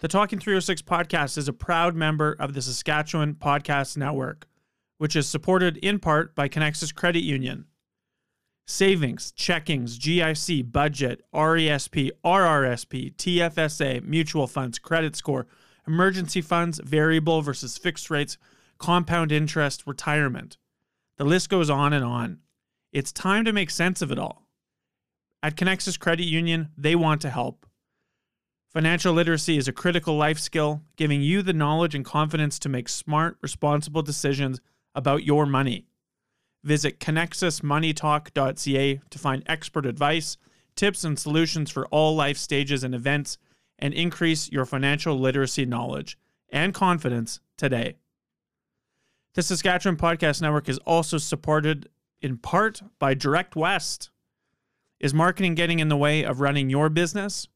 The Talking 306 podcast is a proud member of the Saskatchewan Podcast Network, which is supported in part by Connexus Credit Union. Savings, checkings, GIC, budget, RESP, RRSP, TFSA, mutual funds, credit score, emergency funds, variable versus fixed rates, compound interest, retirement. The list goes on and on. It's time to make sense of it all. At Connexus Credit Union, they want to help. Financial literacy is a critical life skill, giving you the knowledge and confidence to make smart, responsible decisions about your money. Visit connexusmoneytalk.ca to find expert advice, tips, and solutions for all life stages and events, and increase your financial literacy knowledge and confidence today. The Saskatchewan Podcast Network is also supported in part by Direct West. Is marketing getting in the way of running your business?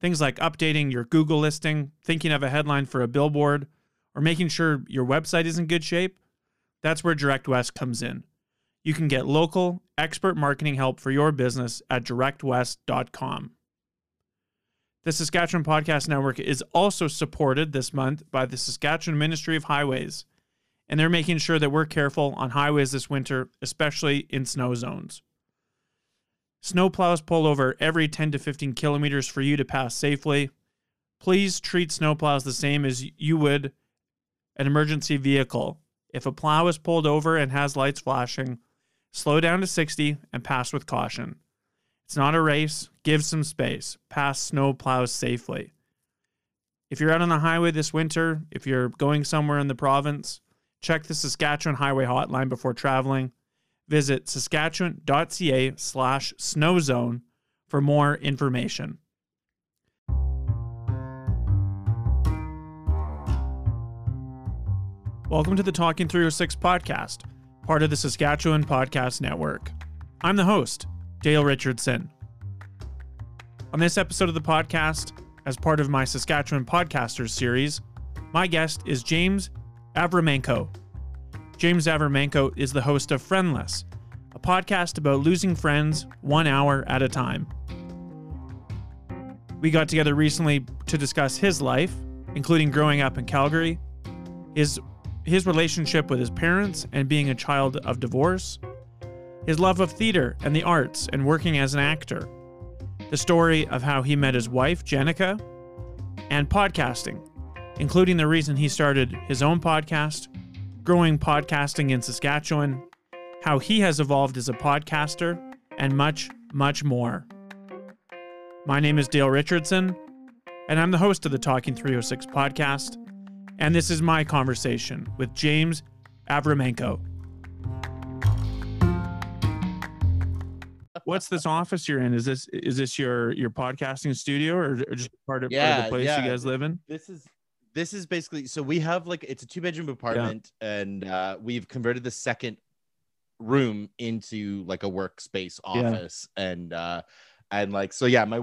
Things like updating your Google listing, thinking of a headline for a billboard, or making sure your website is in good shape? That's where Direct West comes in. You can get local, expert marketing help for your business at directwest.com. The Saskatchewan Podcast Network is also supported this month by the Saskatchewan Ministry of Highways, and they're making sure that we're careful on highways this winter, especially in snow zones. Snowplows pull over every 10 to 15 kilometers for you to pass safely. Please treat snowplows the same as you would an emergency vehicle. If a plow is pulled over and has lights flashing, slow down to 60 and pass with caution. It's not a race. Give some space. Pass snowplows safely. If you're out on the highway this winter, if you're going somewhere in the province, check the Saskatchewan Highway Hotline before traveling. Visit saskatchewan.ca slash snowzone for more information. Welcome to the Talking 306 podcast, part of the Saskatchewan Podcast Network. I'm the host, Dale Richardson. On this episode of the podcast, as part of my Saskatchewan Podcasters series, my guest is James Avramenko. James Avramenko is the host of Friendless, a podcast about losing friends one hour at a time. We got together recently to discuss his life, including growing up in Calgary, his his relationship with his parents and being a child of divorce, his love of theater and the arts and working as an actor, the story of how he met his wife, Jenica, and podcasting, including the reason he started his own podcast, growing podcasting in Saskatchewan, how he has evolved as a podcaster, and much, much more. My name is Dale Richardson, and I'm the host of the Talking 306 podcast and this is my conversation with James Avramenko. What's this office you're in? Is this is this your your podcasting studio or, or just part of, yeah, part of the place yeah. you guys live in? This is this is basically so we have like it's a two bedroom apartment and uh we've converted the second room into like a workspace Yeah. office and uh and like so yeah my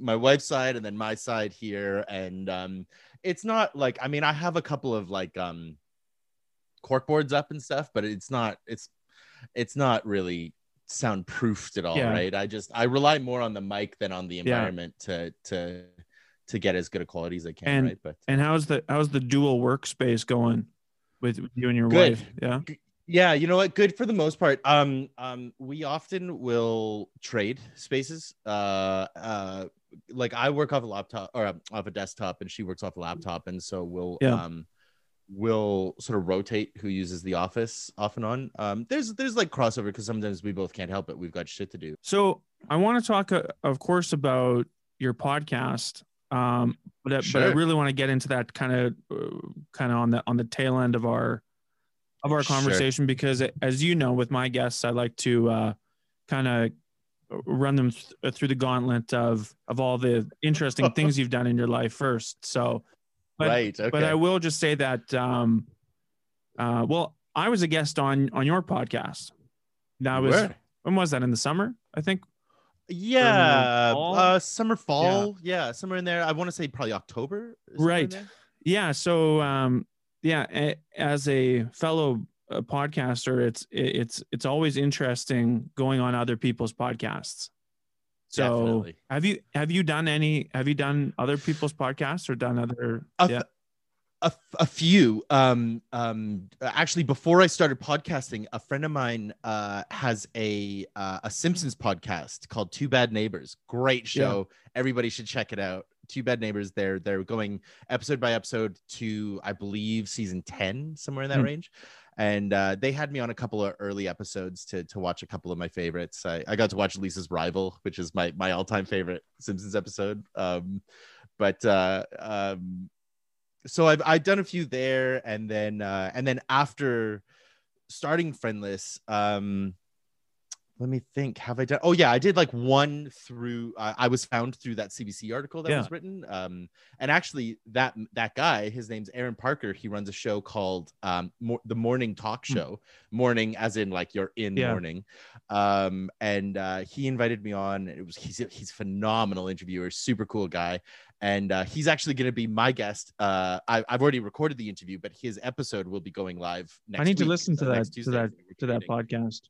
my wife's side and then my side here and um it's not like i mean i have a couple of like um cork boards up and stuff but it's not it's it's not really soundproofed at all, right? Yeah. i just i rely more on the mic than on the environment to to to get as good a quality as i can And- right but And how's the how's the dual workspace going with, with you and your Good. wife? Yeah. yeah you know what good for the most part um um we often will trade spaces uh uh like i work off a laptop or um, off a desktop and she works off a laptop and so we'll Yeah. um we'll sort of rotate who uses the office off and on um there's there's like crossover because sometimes we both can't help it we've got shit to do So I want to talk, uh, of course, about your podcast, um, but I- but I really want to get into that kind of uh, kind of on the on the tail end of our of our Sure. conversation because, as you know, with my guests, I like to uh, kind of run them th- uh, through the gauntlet of of all the interesting things you've done in your life first. So, but, right okay but I will just say that, um, uh, well, I was a guest on on your podcast. That was when was that in the summer? I think yeah fall? uh summer fall yeah. somewhere in there i want to say probably october Right. yeah so um yeah as a fellow uh, podcaster it's it's it's always interesting going on other people's podcasts So Definitely. have you have you done any have you done other people's podcasts or done other a, yeah. A, a few um um actually before i started podcasting a friend of mine uh has a uh, a simpsons podcast called two bad neighbors great show everybody should check it out two bad neighbors they're they're going episode by episode to i believe season 10 somewhere in that Hmm. range and uh, they had me on a couple of early episodes to to watch a couple of my favorites. I, I got to watch Lisa's Rival, which is my my all time favorite Simpsons episode. Um, but uh, um, so I've I've done a few there, and then uh, and then after starting Friendless, um, let me think. Have I done? Oh yeah, I did like one through. Uh, I was found through that CBC article that Yeah. was written. Um, and actually, that that guy, his name's Aaron Parker. He runs a show called um, Mo- the Morning Talk Hmm. Show. Morning, as in like you're in Yeah. morning. Um, and uh, he invited me on. It was he's he's a phenomenal interviewer, super cool guy. And uh, he's actually going to be my guest. Uh, I, I've already recorded the interview, but his episode will be going live next. I need to week, listen to that to that to that podcast.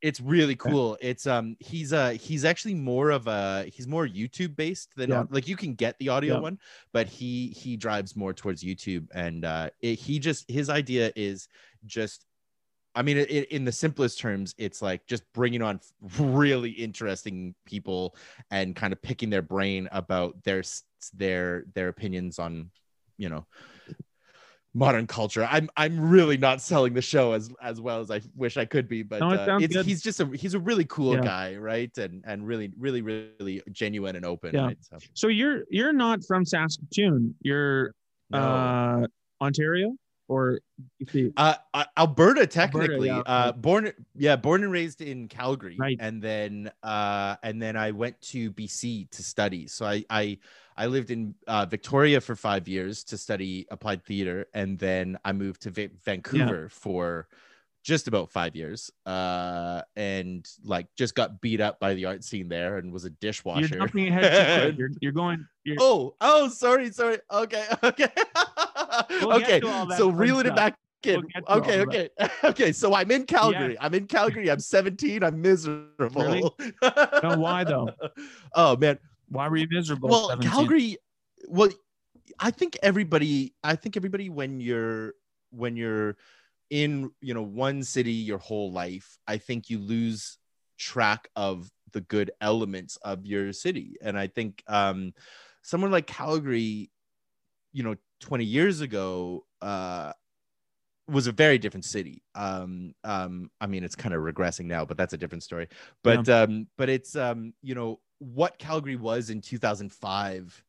it's really cool it's um he's uh he's actually more of a he's more youtube based than Yeah. like you can get the audio Yeah. one but he he drives more towards youtube and uh it, he just his idea is just i mean it, in the simplest terms it's like just bringing on really interesting people and kind of picking their brain about their their their opinions on you know modern culture i'm i'm really not selling the show as as well as i wish i could be but No, it uh, it's, he's just a he's a really cool Yeah. guy right and and really really really genuine and open Yeah. right? so, So you're you're not from Saskatoon. You're no. uh Ontario or BC? Uh, uh, Alberta, technically, yeah, uh, born, yeah, born and raised in Calgary, Right. and then, uh, and then I went to BC to study. So I, I, I lived in uh, Victoria for five years to study applied theater, and then I moved to Va- Vancouver for just about five years, uh, and like just got beat up by the art scene there, and was a dishwasher. You're jumping ahead. You're, you're going. You're, Oh, oh, sorry, sorry. Okay, okay, We'll okay. to all that So reeling it back in. We'll get to all okay, okay, okay. So I'm in Calgary. I'm in Calgary. I'm 17. I'm miserable. Really? No, why though? Oh man. Why were you miserable? Well, 17? Calgary. Well, I think everybody. I think everybody when you're when you're in you know one city your whole life, I think you lose track of the good elements of your city, and I think um, someone like Calgary, you know, 20 years ago. Uh, was a very different city. Um, um, I mean, it's kind of regressing now, but that's a different story. But um, but it's um, you know, what Calgary was in 2005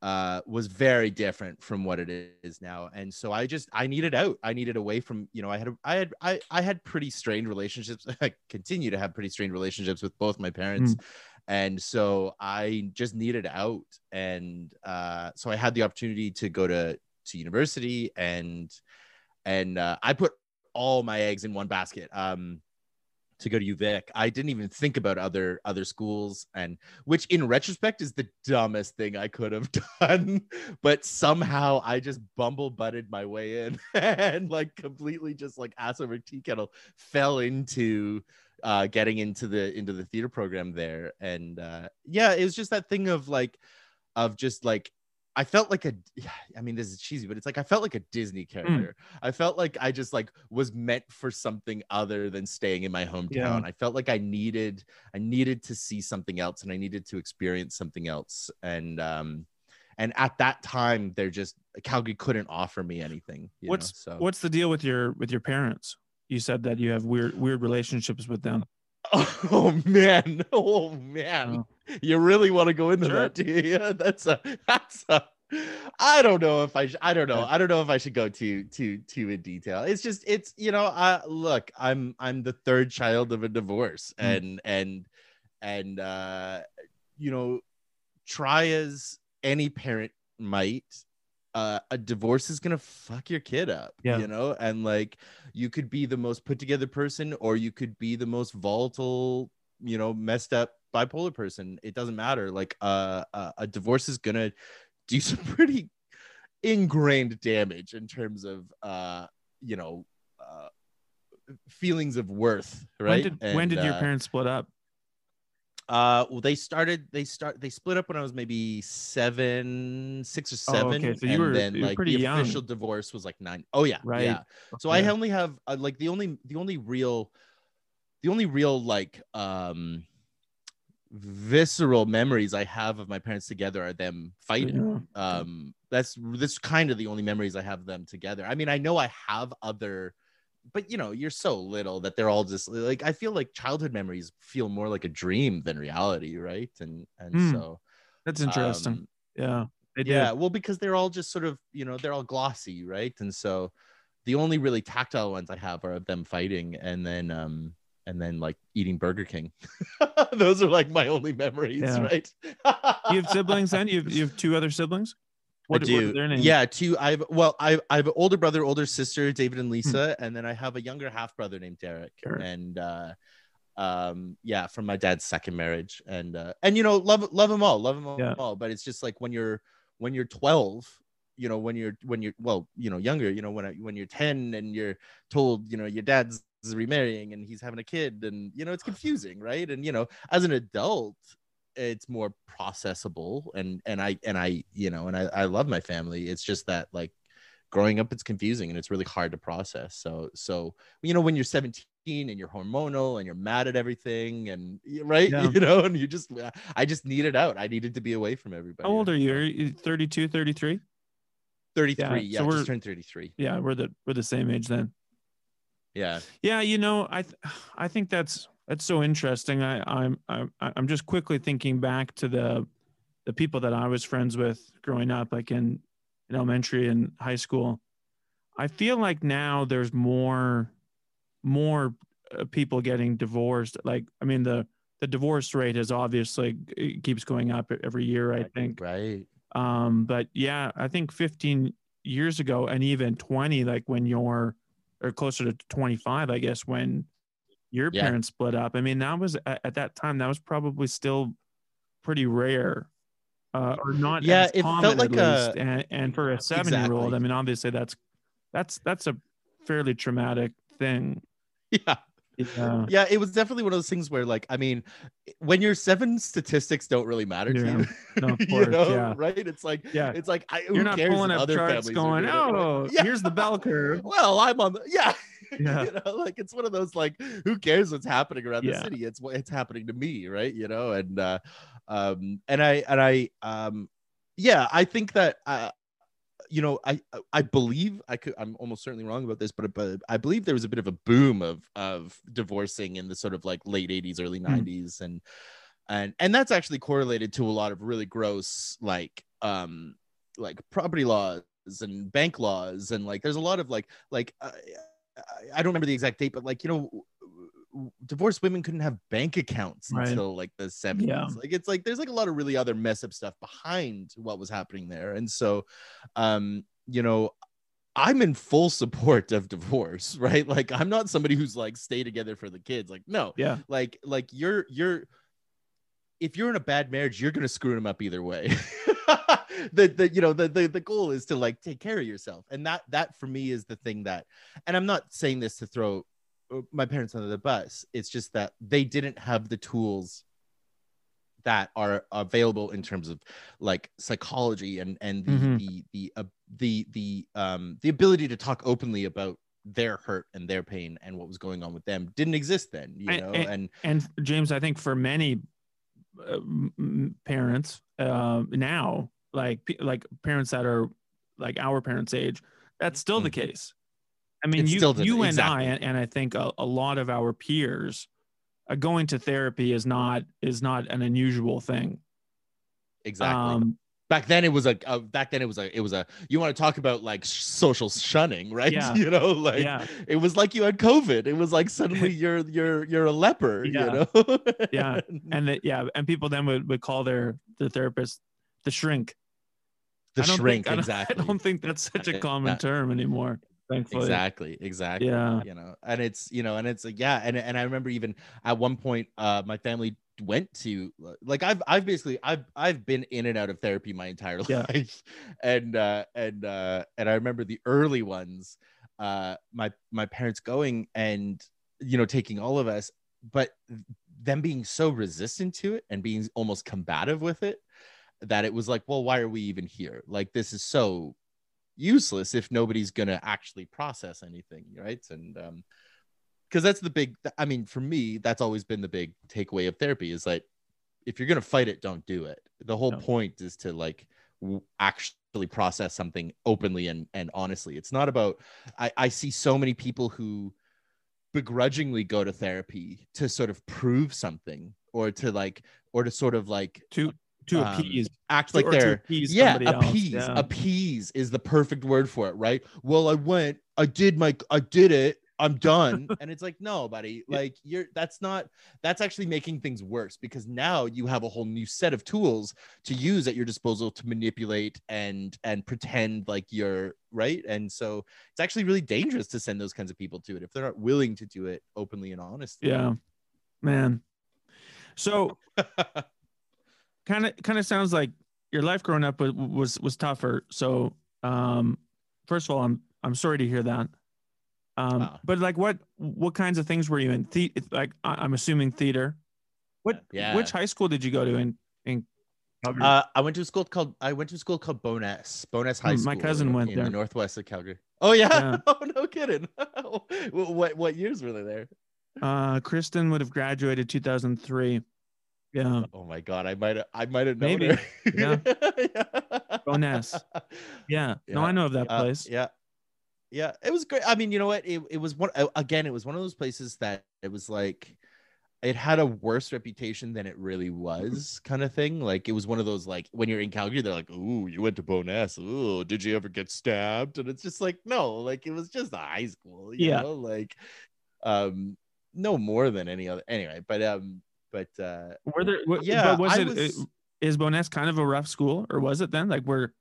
uh was very different from what it is now and so i just i needed out i needed away from you know i had i had i, I had pretty strained relationships i continue to have pretty strained relationships with both my parents and so i just needed out and uh so i had the opportunity to go to to university and and uh, i put all my eggs in one basket um to go to UVic. I didn't even think about other other schools and which in retrospect is the dumbest thing I could have done. But somehow I just bumble butted my way in and like completely just like ass over tea kettle fell into uh getting into the into the theater program there. And uh yeah, it was just that thing of like of just like I felt like a I mean this is cheesy, but it's like I felt like a Disney character. I felt like I just like was meant for something other than staying in my hometown. Yeah. I felt like I needed I needed to see something else and I needed to experience something else. And um and at that time they're just Calgary couldn't offer me anything. you What's know, so what's the deal with your with your parents? You said that you have weird weird relationships with them. oh man, oh man. Oh. You really want to go into Sure. that, do you? Yeah, that's a that's a I don't know if I sh- I don't know. I don't know if I should go too too too in detail. It's just it's you know, I look, I'm I'm the third child of a divorce Mm. and and and uh you know, try as any parent might uh, a divorce is gonna fuck your kid up, Yeah. you know, and like you could be the most put together person, or you could be the most volatile, you know, messed up bipolar person. It doesn't matter. Like uh, uh, a divorce is gonna do some pretty ingrained damage in terms of uh, you know, uh, feelings of worth, right? When did when And, did your uh, parents split up? Uh, well, they started. They start. They split up when I was maybe seven, six or Oh, seven. okay, so you were- then you were like pretty the young. official divorce was like nine. Oh yeah, Right. Yeah. So I only have uh, like the only the only real, the only real like um, visceral memories I have of my parents together are them fighting. Yeah. Um, that's that's kind of the only memories I have of them together. I mean, I know I have other but you know you're so little that they're all just like i feel like childhood memories feel more like a dream than reality right and and Hmm. so That's interesting. um, yeah. Yeah well because they're all just sort of you know they're all glossy right and so the only really tactile ones i have are of them fighting and then um and then like eating burger king those are like my only memories Yeah. right You have siblings then? You have, you have two other siblings? What, I do. Yeah, two. I've well, I I have an older brother, older sister, David Hmm. and Lisa, and then I have a younger half brother named Derek. Derek. And uh, um, yeah, from my dad's second marriage, and uh, and you know, love love them all, love them all, Yeah. all. But it's just like when you're when you're 12, you know, when you're when you're well, you know, younger, you know, when I, when you're 10 and you're told, you know, your dad's remarrying and he's having a kid, and you know, it's confusing, right? And you know, as an adult, it's more processable and and i and i you know and i, I love my family it's just that like growing up it's confusing and it's really hard to process so so you know when you're 17 and you're hormonal and you're mad at everything and right Yeah. you know and you just uh, i just needed out i needed to be away from everybody How old are you? Are you 32, 33? 33 Yeah, yeah, so we're- just turned 33 Yeah, we're the we're the same age then. yeah Yeah, you know, I th- I think that's that's so interesting. I I'm I'm I'm just quickly thinking back to the the people that I was friends with growing up, like in, in elementary and high school. I feel like now there's more more uh, people getting divorced. Like I mean the the divorce rate is obviously it keeps going up every year. I think. right Um, but yeah, I think 15 years ago and even 20, like when you're or closer to 25, I guess, when your Yeah. parents split up. I mean, that was at, at that time, that was probably still pretty rare. Uh, or not Yeah, as it felt like a- And, and for a seven year old, Exactly. I mean, obviously that's that's that's a fairly traumatic thing. yeah Yeah. yeah it was definitely one of those things where like i mean when you're seven statistics don't really matter to Yeah. you No, of you course, know yeah. right it's like Yeah. it's like I, who You're not cares pulling up other charts going, oh, Yeah. here's the bell curve. well i'm on the yeah Yeah. you know like it's one of those like who cares what's happening around Yeah. the city it's what it's happening to me right you know and uh um and i and i um yeah i think that uh you know i i believe i could i'm almost certainly wrong about this but but i believe there was a bit of a boom of of divorcing in the sort of like late 80s early Hmm. 90s and and and that's actually correlated to a lot of really gross like um like property laws and bank laws and like there's a lot of like like uh, I- don't remember the exact date, but like you know, divorced women couldn't have bank accounts Right. until like the 70s. Yeah. Like it's like there's like a lot of really other mess up stuff behind what was happening there. And so um, you know, I'm in full support of divorce, right? Like I'm not somebody who's like stay together for the kids. Like, no, Yeah. like like you're you're if you're in a bad marriage you're gonna screw them up either way the, the you know the, the the goal is to like take care of yourself and that that for me is the thing that and i'm not saying this to throw uh, my parents under the bus it's just that they didn't have the tools that are available in terms of like psychology and and the Mhm. the the uh, the the um the ability to talk openly about their hurt and their pain and what was going on with them didn't exist then you And- know and- and and James, I think for many parents uh, now, like like parents that are like our parents' age, that's still the case. I mean, It's you the- you and exactly. I, and, and I think a, a lot of our peers, uh, going to therapy is not is not an unusual thing. exactly Um, back then it was a uh, back then it was a it was a you want to talk about like sh- social shunning right Yeah. you know like Yeah. it was like you had covid it was like suddenly you're you're you're a leper Yeah. you know Yeah. and that yeah, and people then would, would call their the therapist the shrink. the shrink think, I don't- exactly I don't think that's such a common term anymore. Thankfully. exactly exactly Yeah. you know and it's you know and it's like yeah and, and i remember even at one point uh my family went to like i've i've basically i've i've been in and out of therapy my entire Yeah. life and uh and uh and i remember the early ones uh my my parents going and you know taking all of us but them being so resistant to it and being almost combative with it that it was like, well, why are we even here? Like, this is so useless if nobody's to actually process anything, right? And, um, because that's the big, I mean, for me, that's always been the big takeaway of therapy is like, if you're going to fight it, don't do it. The whole no. point is to like w- actually process something openly and, and honestly. It's not about, I, I see so many people who begrudgingly go to therapy to sort of prove something or to like, or to sort of like, to to um, appease act like they're yeah appease yeah. appease is the perfect word for it right well i went i did my i did it i'm done. And it's like no buddy like you're that's not that's actually making things worse because now you have a whole new set of tools to use at your disposal to manipulate and and pretend like you're right? And so it's actually really dangerous to send those kinds of people to it if they're not willing to do it openly and honestly. Yeah. Man. So kind of kind of sounds like your life growing up was was, was tougher. So, um, first of all, I'm I'm sorry to hear that. Um, wow. but like, what what kinds of things were you in? The- like, I'm assuming theater. What? Yeah. Which high school did you go to in in? Uh, I went to a school called I went to a school called Bowness Bowness High School. My cousin went in there. the northwest of Calgary. Oh yeah. yeah. oh no kidding. what what years were they there? Uh, Kristen would have graduated 2003. Yeah. Oh my god, I might have I might have known Maybe. her. yeah. Bowness. Yeah. yeah. No, I know of that uh, place. Uh, yeah. Yeah. It was great. I mean, you know what? It, it was one again, it was one of those places that it was like it had a worse reputation than it really was, kind of thing. Like it was one of those like when you're in Calgary, they're like, "Ooh, you went to Bowness. Ooh, did you ever get stabbed?" And it's just like, no, like it was just a high school, you yeah. know, like um, no more than any other. Anyway, but um, but uh were there yeah was it was, is kind of a rough school or was it then like where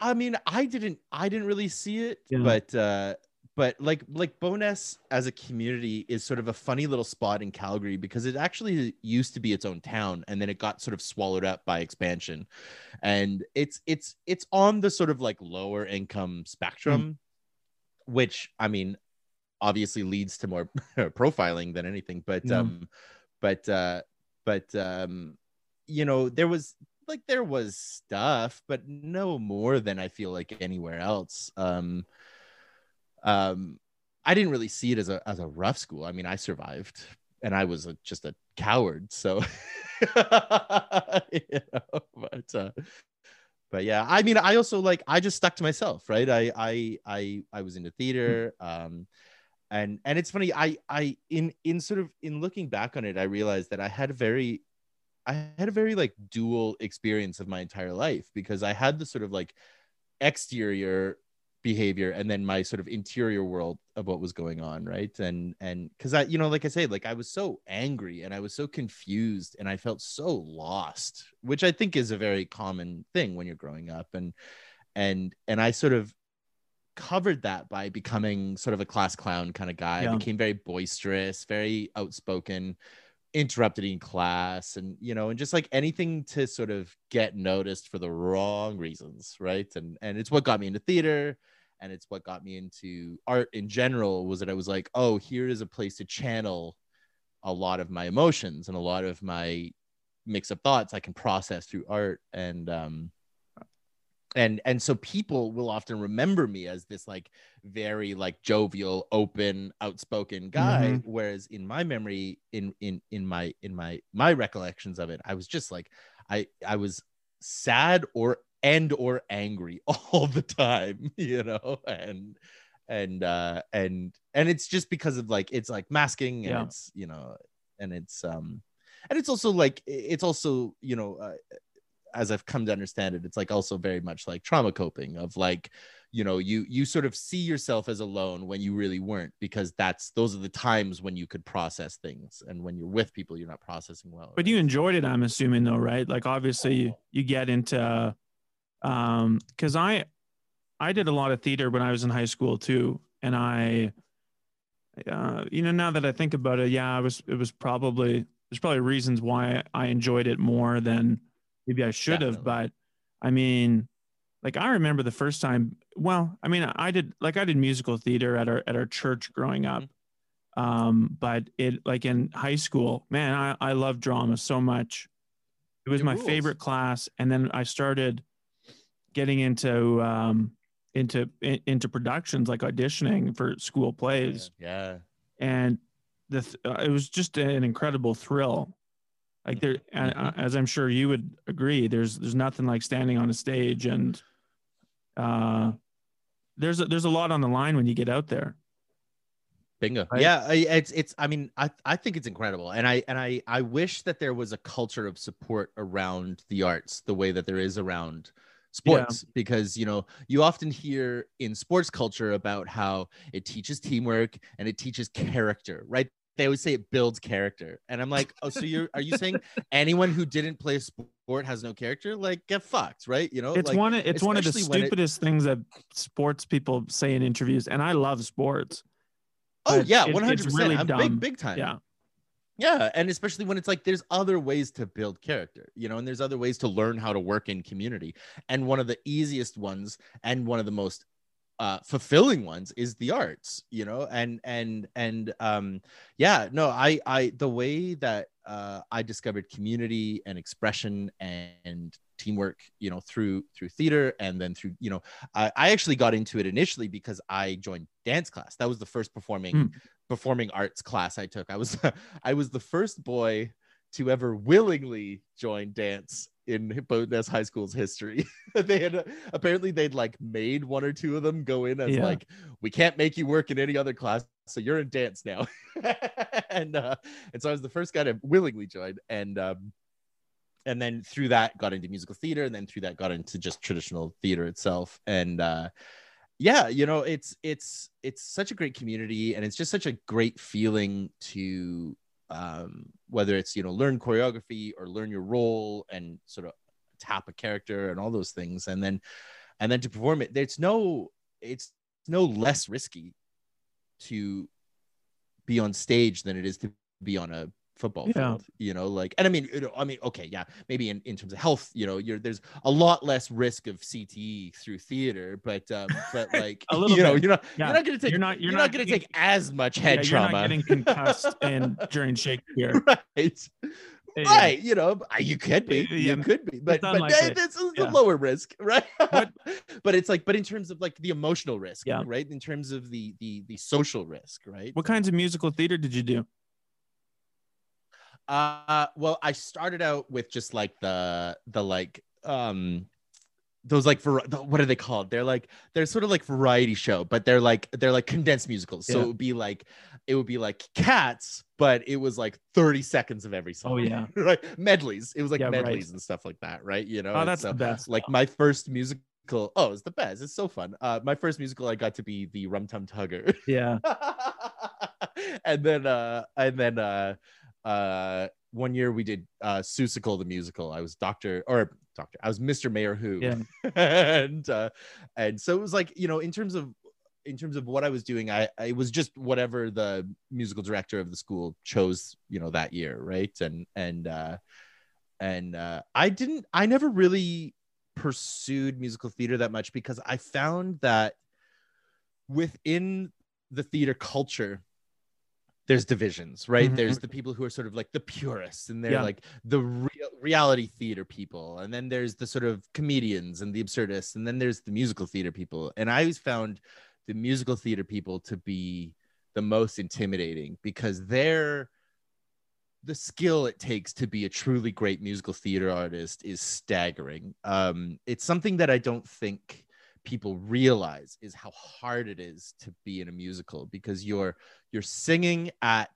I mean I didn't I didn't really see it yeah. but uh but like like Bowness as a community is sort of a funny little spot in Calgary because it actually used to be its own town and then it got sort of swallowed up by expansion and it's it's it's on the sort of like lower income spectrum mm. which I mean obviously leads to more profiling than anything but mm. um but uh but um you know there was like there was stuff but no more than i feel like anywhere else. Um um i didn't really see it as a as a rough school. I mean i survived and i was a, just a coward so you know, but uh but yeah i mean i also like i just stuck to myself right? I i i i was into theater um and and it's funny i i in in sort of in looking back on it i realized that i had a very i had a very like dual experience of my entire life because i had the sort of like exterior behavior and then my sort of interior world of what was going on right and and because i you know like i say like i was so angry and i was so confused and i felt so lost which i think is a very common thing when you're growing up and and and i sort of covered that by becoming sort of a class clown kind of guy. Yeah. I became very boisterous, very outspoken, interrupted in class, and you know, and just like anything to sort of get noticed for the wrong reasons, right? And and it's what got me into theater, and it's what got me into art in general. Was that I was like, oh, here is a place to channel a lot of my emotions and a lot of my mix up thoughts I can process through art, and um and and so people will often remember me as this like very like jovial open outspoken guy mm-hmm. whereas in my memory in in in my in my my recollections of it i was just like i i was sad or and or angry all the time you know and and uh and and it's just because of like it's like masking and yeah. it's you know and it's um and it's also like it's also you know uh, as I've come to understand it, it's like also very much like trauma coping of like, you know, you you sort of see yourself as alone when you really weren't because that's those are the times when you could process things and when you're with people you're not processing well. But you enjoyed it, I'm assuming though, right? Like obviously you, you get into um because I I did a lot of theater when I was in high school too. And I uh, you know, now that I think about it, yeah, it was it was probably there's probably reasons why I enjoyed it more than maybe I should have, but I mean, like I remember the first time. Well, I mean, I did like I did musical theater at our at our church growing up, mm-hmm. Um, but it like in high school, man, I, I love drama so much. It was It my rules. favorite class. And then I started getting into um into in- into productions like auditioning for school plays Yeah. and the th- uh, it was just an incredible thrill like there and, uh, as i'm sure you would agree there's there's nothing like standing on a stage and uh there's a, there's a lot on the line when you get out there Bingo. Right? Yeah, I- it's it's. I mean, I I think it's incredible, and I and I I wish that there was a culture of support around the arts the way that there is around sports because you know you often hear in sports culture about how it teaches teamwork and it teaches character right they always say it builds character. And i'm like oh so you're are you saying anyone who didn't play a sport has no character? Like get fucked right? You know it's like one of- it's one of the when it- stupidest things that sports people say in interviews and i love sports. Oh yeah 100% it's really i'm dumb. big big time. Yeah. Yeah, and especially when it's like there's other ways to build character, you know, and there's other ways to learn how to work in community. And one of the easiest ones and one of the most uh, fulfilling ones is the arts, you know, and and and um, yeah, no, I I the way that uh, I discovered community and expression and teamwork, you know, through through theater and then through, you know, I, I actually got into it initially because I joined dance class. That was the first performing Mm. performing arts class I took. I was I was the first boy to ever willingly join dance in Bowness High School's history. they had apparently they'd like made one or two of them go in as Yeah. like we can't make you work in any other class, so you're in dance now. and uh, and so I was the first guy to willingly join, and um, and then through that got into musical theater, and then through that got into just traditional theater itself, and uh, yeah you know it's it's it's such a great community and it's just such a great feeling to um whether it's you know learn choreography or learn your role and sort of tap a character and all those things and then and then to perform it it's no it's no less risky to be on stage than it is to be on a football Yeah. field you know like and i mean know, i mean okay yeah maybe in, in terms of health you know you're there's a lot less risk of cte through theater but um but like A little you know bit. you're not Yeah. you're not gonna take You're not- you're, you're not, not gonna getting- take as much Yeah, head you're trauma not getting concussed in during shakespeare right Yeah. right you know you could be Yeah, you could be but but that's a Yeah. lower risk right What- but it's like but in terms of like the emotional risk Yeah. right in terms of the the the social risk right what kinds of musical theater did you do Uh, well, I started out with just like the the like um those like var- what are they called? They're like they're sort of like variety show, but they're like they're like condensed musicals. So Yeah. it would be like it would be like Cats, but it was like 30 seconds of every song. Oh, yeah. right? Medleys. It was like Yeah, right. medleys and stuff like that, right? You know. oh that's so, the best like my first musical. Oh, it's the best. It's so fun. Uh, my first musical, I got to be the Rum Tum Tugger. yeah and then uh and then uh uh one year we did uh Seussical the musical. I was Doctor or Doctor. I was Mr. Mayor Who. Yeah. and uh and so it was like, you know, in terms of in terms of what I was doing, I, I it was just whatever the musical director of the school chose, you know, that year, right? And and uh and uh I didn't I never really pursued musical theater that much because I found that within the theater culture there's divisions right Mhm. there's the people who are sort of like the purists and they're Yeah. like the real reality theater people and then there's the sort of comedians and the absurdists and then there's the musical theater people and i always found the musical theater people to be the most intimidating because they're the skill it takes to be a truly great musical theater artist is staggering um it's something that i don't think people realize is how hard it is to be in a musical because you're you're singing at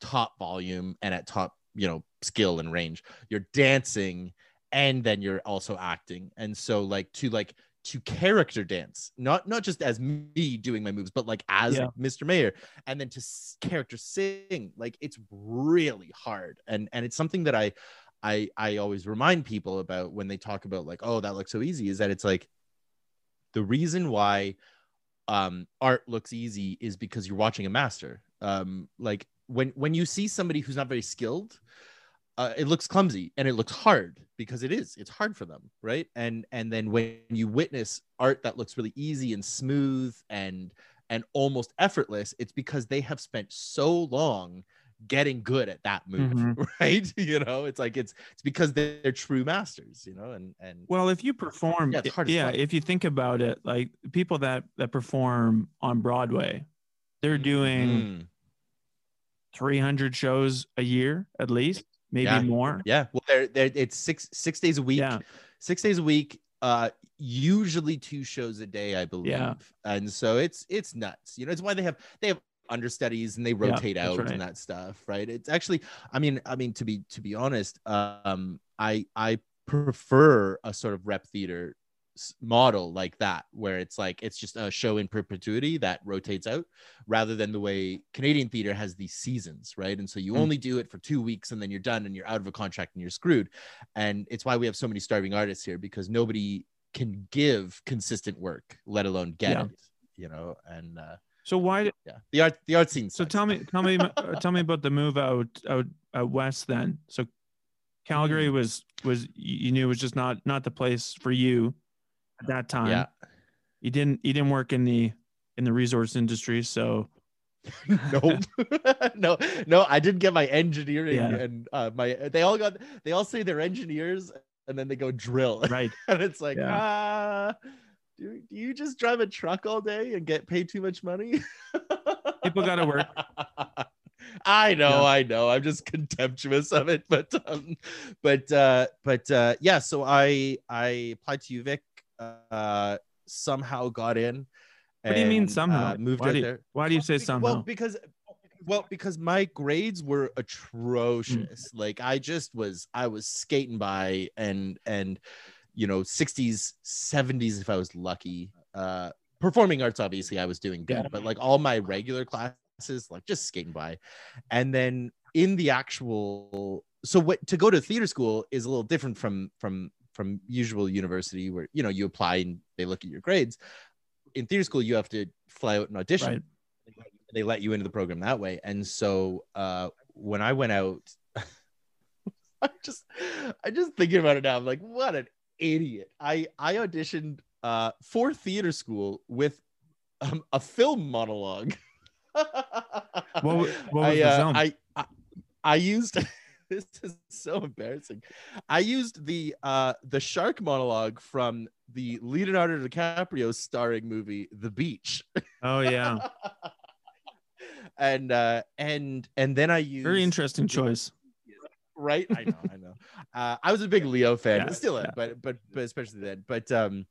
top volume and at top you know skill and range. You're dancing and then you're also acting. And so like to like to character dance not not just as me doing my moves but like as Yeah. mr mayor and then to s- character sing like it's really hard. And and it's something that i i i always remind people about when they talk about like oh that looks so easy is that it's like the reason why um art looks easy is because you're watching a master. Um like when when you see somebody who's not very skilled uh, it looks clumsy and it looks hard because it is it's hard for them right? And and then when you witness art that looks really easy and smooth and and almost effortless, it's because they have spent so long getting good at that move, Mhm. right? You know, it's like it's it's because they're, they're true masters, you know, and and Well, if you perform, Yeah, yeah, it's hard as if you think about it, like people that that perform on Broadway, they're doing Mm. 300 shows a year at least, maybe Yeah. more. yeah, well, they're, they're it's six six days a week, Yeah. six days a week uh usually two shows a day i believe Yeah. and so it's it's nuts you know it's why they have they have understudies and they rotate that's out right. and that stuff right it's actually i mean i mean to be to be honest um i i prefer a sort of rep theater model like that where it's like it's just a show in perpetuity that rotates out rather than the way canadian theater has these seasons right and so you Mm. only do it for two weeks and then you're done and you're out of a contract and you're screwed and it's why we have so many starving artists here because nobody can give consistent work let alone get Yeah. it you know and uh So why? yeah the art the art scene So tell me, tell me, uh, tell me about the move out out out west. Then, so Calgary Mm. was was you knew was just not not the place for you at that time. yeah You didn't you didn't work in the in the resource industry, so no no no i didn't get my engineering Yeah. and uh my they all got they all say they're engineers and then they go drill right. and it's like Yeah. ah do, do you just drive a truck all day and get paid too much money People gotta work. i know Yeah. i know i'm just contemptuous of it but um but uh but uh yeah so i i applied to uvic uh somehow got in What do you mean somehow? uh, moved Why do you- there Why do you say somehow? Well, because well, because my grades were atrocious. Like I just was I was skating by and and you know, 60s, 70s if I was lucky. Uh performing arts obviously I was doing good, but like all my regular classes like just skating by. And then in the actual so what to go to theater school is a little different from from from usual university where you know you apply and they look at your grades. In theater school you have to fly out and audition right. they let you into the program that way. And so uh, when I went out, I just I just thinking about it now. I'm like, what an idiot. I I auditioned uh, for theater school with um, a film monologue. What, what was I, the uh. I, I I used this is so embarrassing. I used the uh the shark monologue from the Leonardo DiCaprio starring movie The Beach. oh yeah, and uh and and then I used very interesting choice. Right i know i know uh i was a big leo fan Yeah, still yeah. but but but especially then but um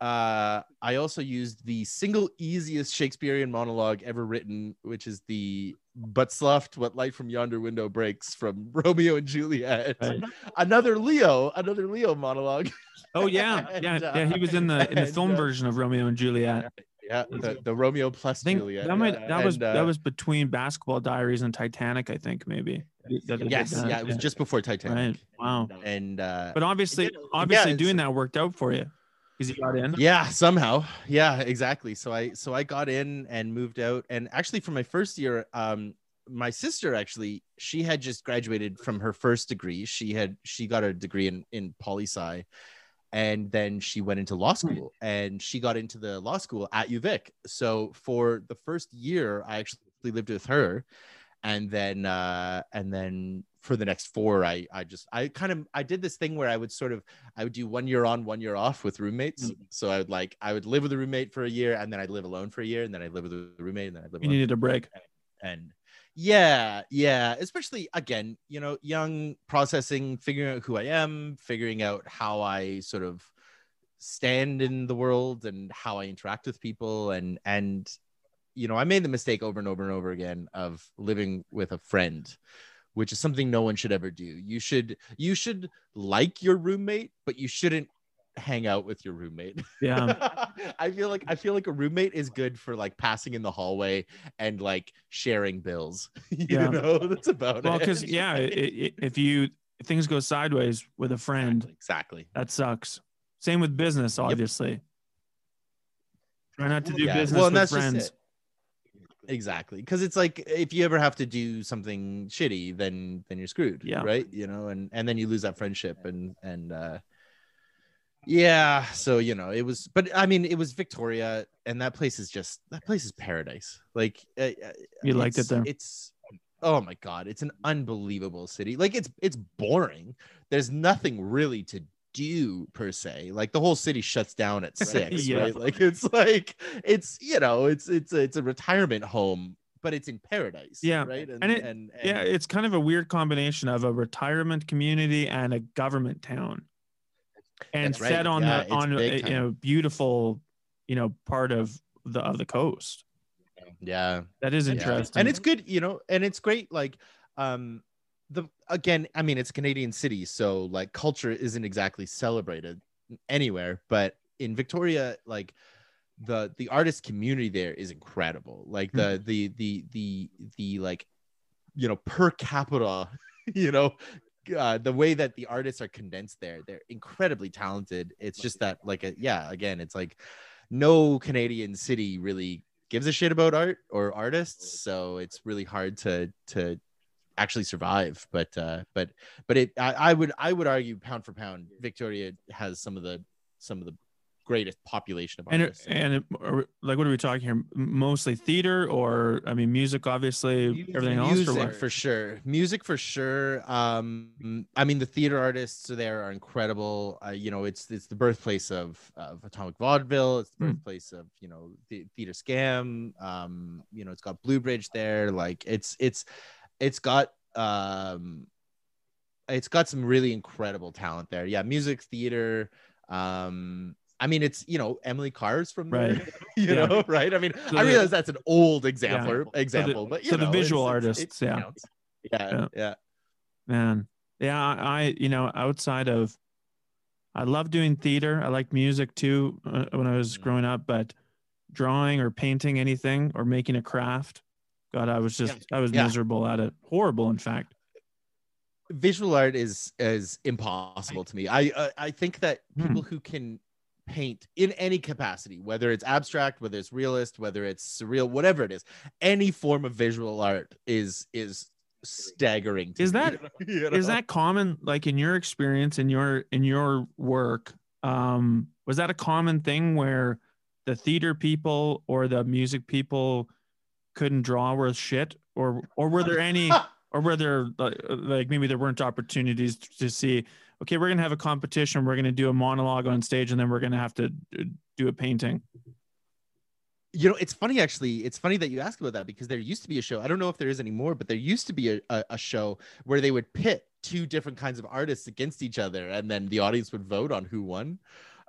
uh i also used the single easiest shakespearean monologue ever written which is the but sloughed what light from yonder window breaks from romeo and juliet Right. another leo another leo monologue Oh yeah, yeah, uh, yeah. He was in the in the and, film uh, version of Romeo and Juliet. yeah the, the romeo plus juliet that might yeah, was and, uh, that was between Basketball Diaries and Titanic. I think maybe. That yes that, yeah it was just before titanic. Right. Wow. and uh But obviously, Yeah, obviously, it's- doing that worked out for you. Because you got in. yeah somehow. Yeah exactly. So i so i got in and moved out. And actually for my first year um my sister actually she had just graduated from her first degree. She had she got a degree in in poli sci. And then she went into law school. And she got into the law school at uvic so for the first year i actually lived with her and then uh and then for the next four i i just i kind of i did this thing where i would sort of i would do one year on one year off with roommates. So i would like i would live with a roommate for a year and then i'd live alone for a year and then i'd live with a roommate and then i'd live You alone needed a break. and yeah yeah especially again you know young processing figuring out who i am figuring out how i sort of stand in the world and how i interact with people and and you know i made the mistake over and over and over again of living with a friend which is something no one should ever do you should you should like your roommate but you shouldn't hang out with your roommate Yeah. I feel like I feel like a roommate is good for like passing in the hallway and like sharing bills. you Yeah. know, that's about Well, it. Well, because yeah, i i if you if things go sideways with a friend, exactly. that sucks. Same with business, obviously. Try not to do Yeah. business Well, with friends. Exactly, because it's like if you ever have to do something shitty, then then you're screwed. Yeah. Right. You know, and and then you lose that friendship, and and uh, Yeah, so you know, it was, but I mean, it was Victoria, and that place is just that place is paradise. Like, uh, You liked it it's- there? It's oh my god, it's an unbelievable city. Like, it's it's boring. There's nothing really to do per se. Like, the whole city shuts down at six, Yeah. right? Like, it's like it's you know, it's it's a, it's a retirement home, but it's in paradise. Yeah, right. and it- and, Yeah, it's kind of a weird combination of a retirement community and a government town, and right. set on Yeah, the on a, you know beautiful, you know, part of the of the coast. yeah. That is Yeah. interesting. and it's good you know and it's great like um the again i mean it's a canadian city so like culture isn't exactly celebrated anywhere but in victoria like the the artist community there is incredible. Like the the the the the like you know per capita you know uh, the way that the artists are condensed there they're incredibly talented. It's just that like a, yeah again it's like no canadian city really gives a shit about art or artists so it's really hard to to actually survive but uh but but it I, I would i would argue pound for pound victoria has some of the some of the greatest population of and artists. and it, like what are we talking here? Mostly theater, or I mean, music, obviously, everything else. Music for sure. Music for sure um i mean the theater artists there are incredible. Uh, you know it's it's the birthplace of of atomic vaudeville. It's the Hmm. birthplace of you know the Theatre SKAM. Um you know it's got blue bridge there. Like it's it's it's got um it's got some really incredible talent there yeah music theater um I mean, it's you know Emily Carr's from there, Right. you Yeah. know, right? I mean, So I the- realize that's an old example, example, but you so the visual it's- it's- artists, it yeah. yeah, Yeah. yeah, Man, yeah, I, you know outside of, I love doing theater. I like music too uh, when I was Mhm. growing up, but drawing or painting anything or making a craft, God, I was just I was Yeah. miserable at it. Horrible, in fact. Visual art is is impossible to me. I uh, I think that Hmm. people who can paint in any capacity, whether it's abstract, whether it's realist, whether it's surreal, whatever it is, any form of visual art is is staggering. To Is that- you Is that common? Like in your experience, in your in your work, um, was that a common thing where the theater people or the music people couldn't draw worth shit, or or were there any? or were there like, like maybe there weren't opportunities to see okay we're gonna have a competition we're gonna do a monologue on stage and then we're gonna have to uh, do a painting you know it's funny actually it's funny that you ask about that because there used to be a show i don't know if there is anymore but there used to be a, a, a show where they would pit two different kinds of artists against each other and then the audience would vote on who won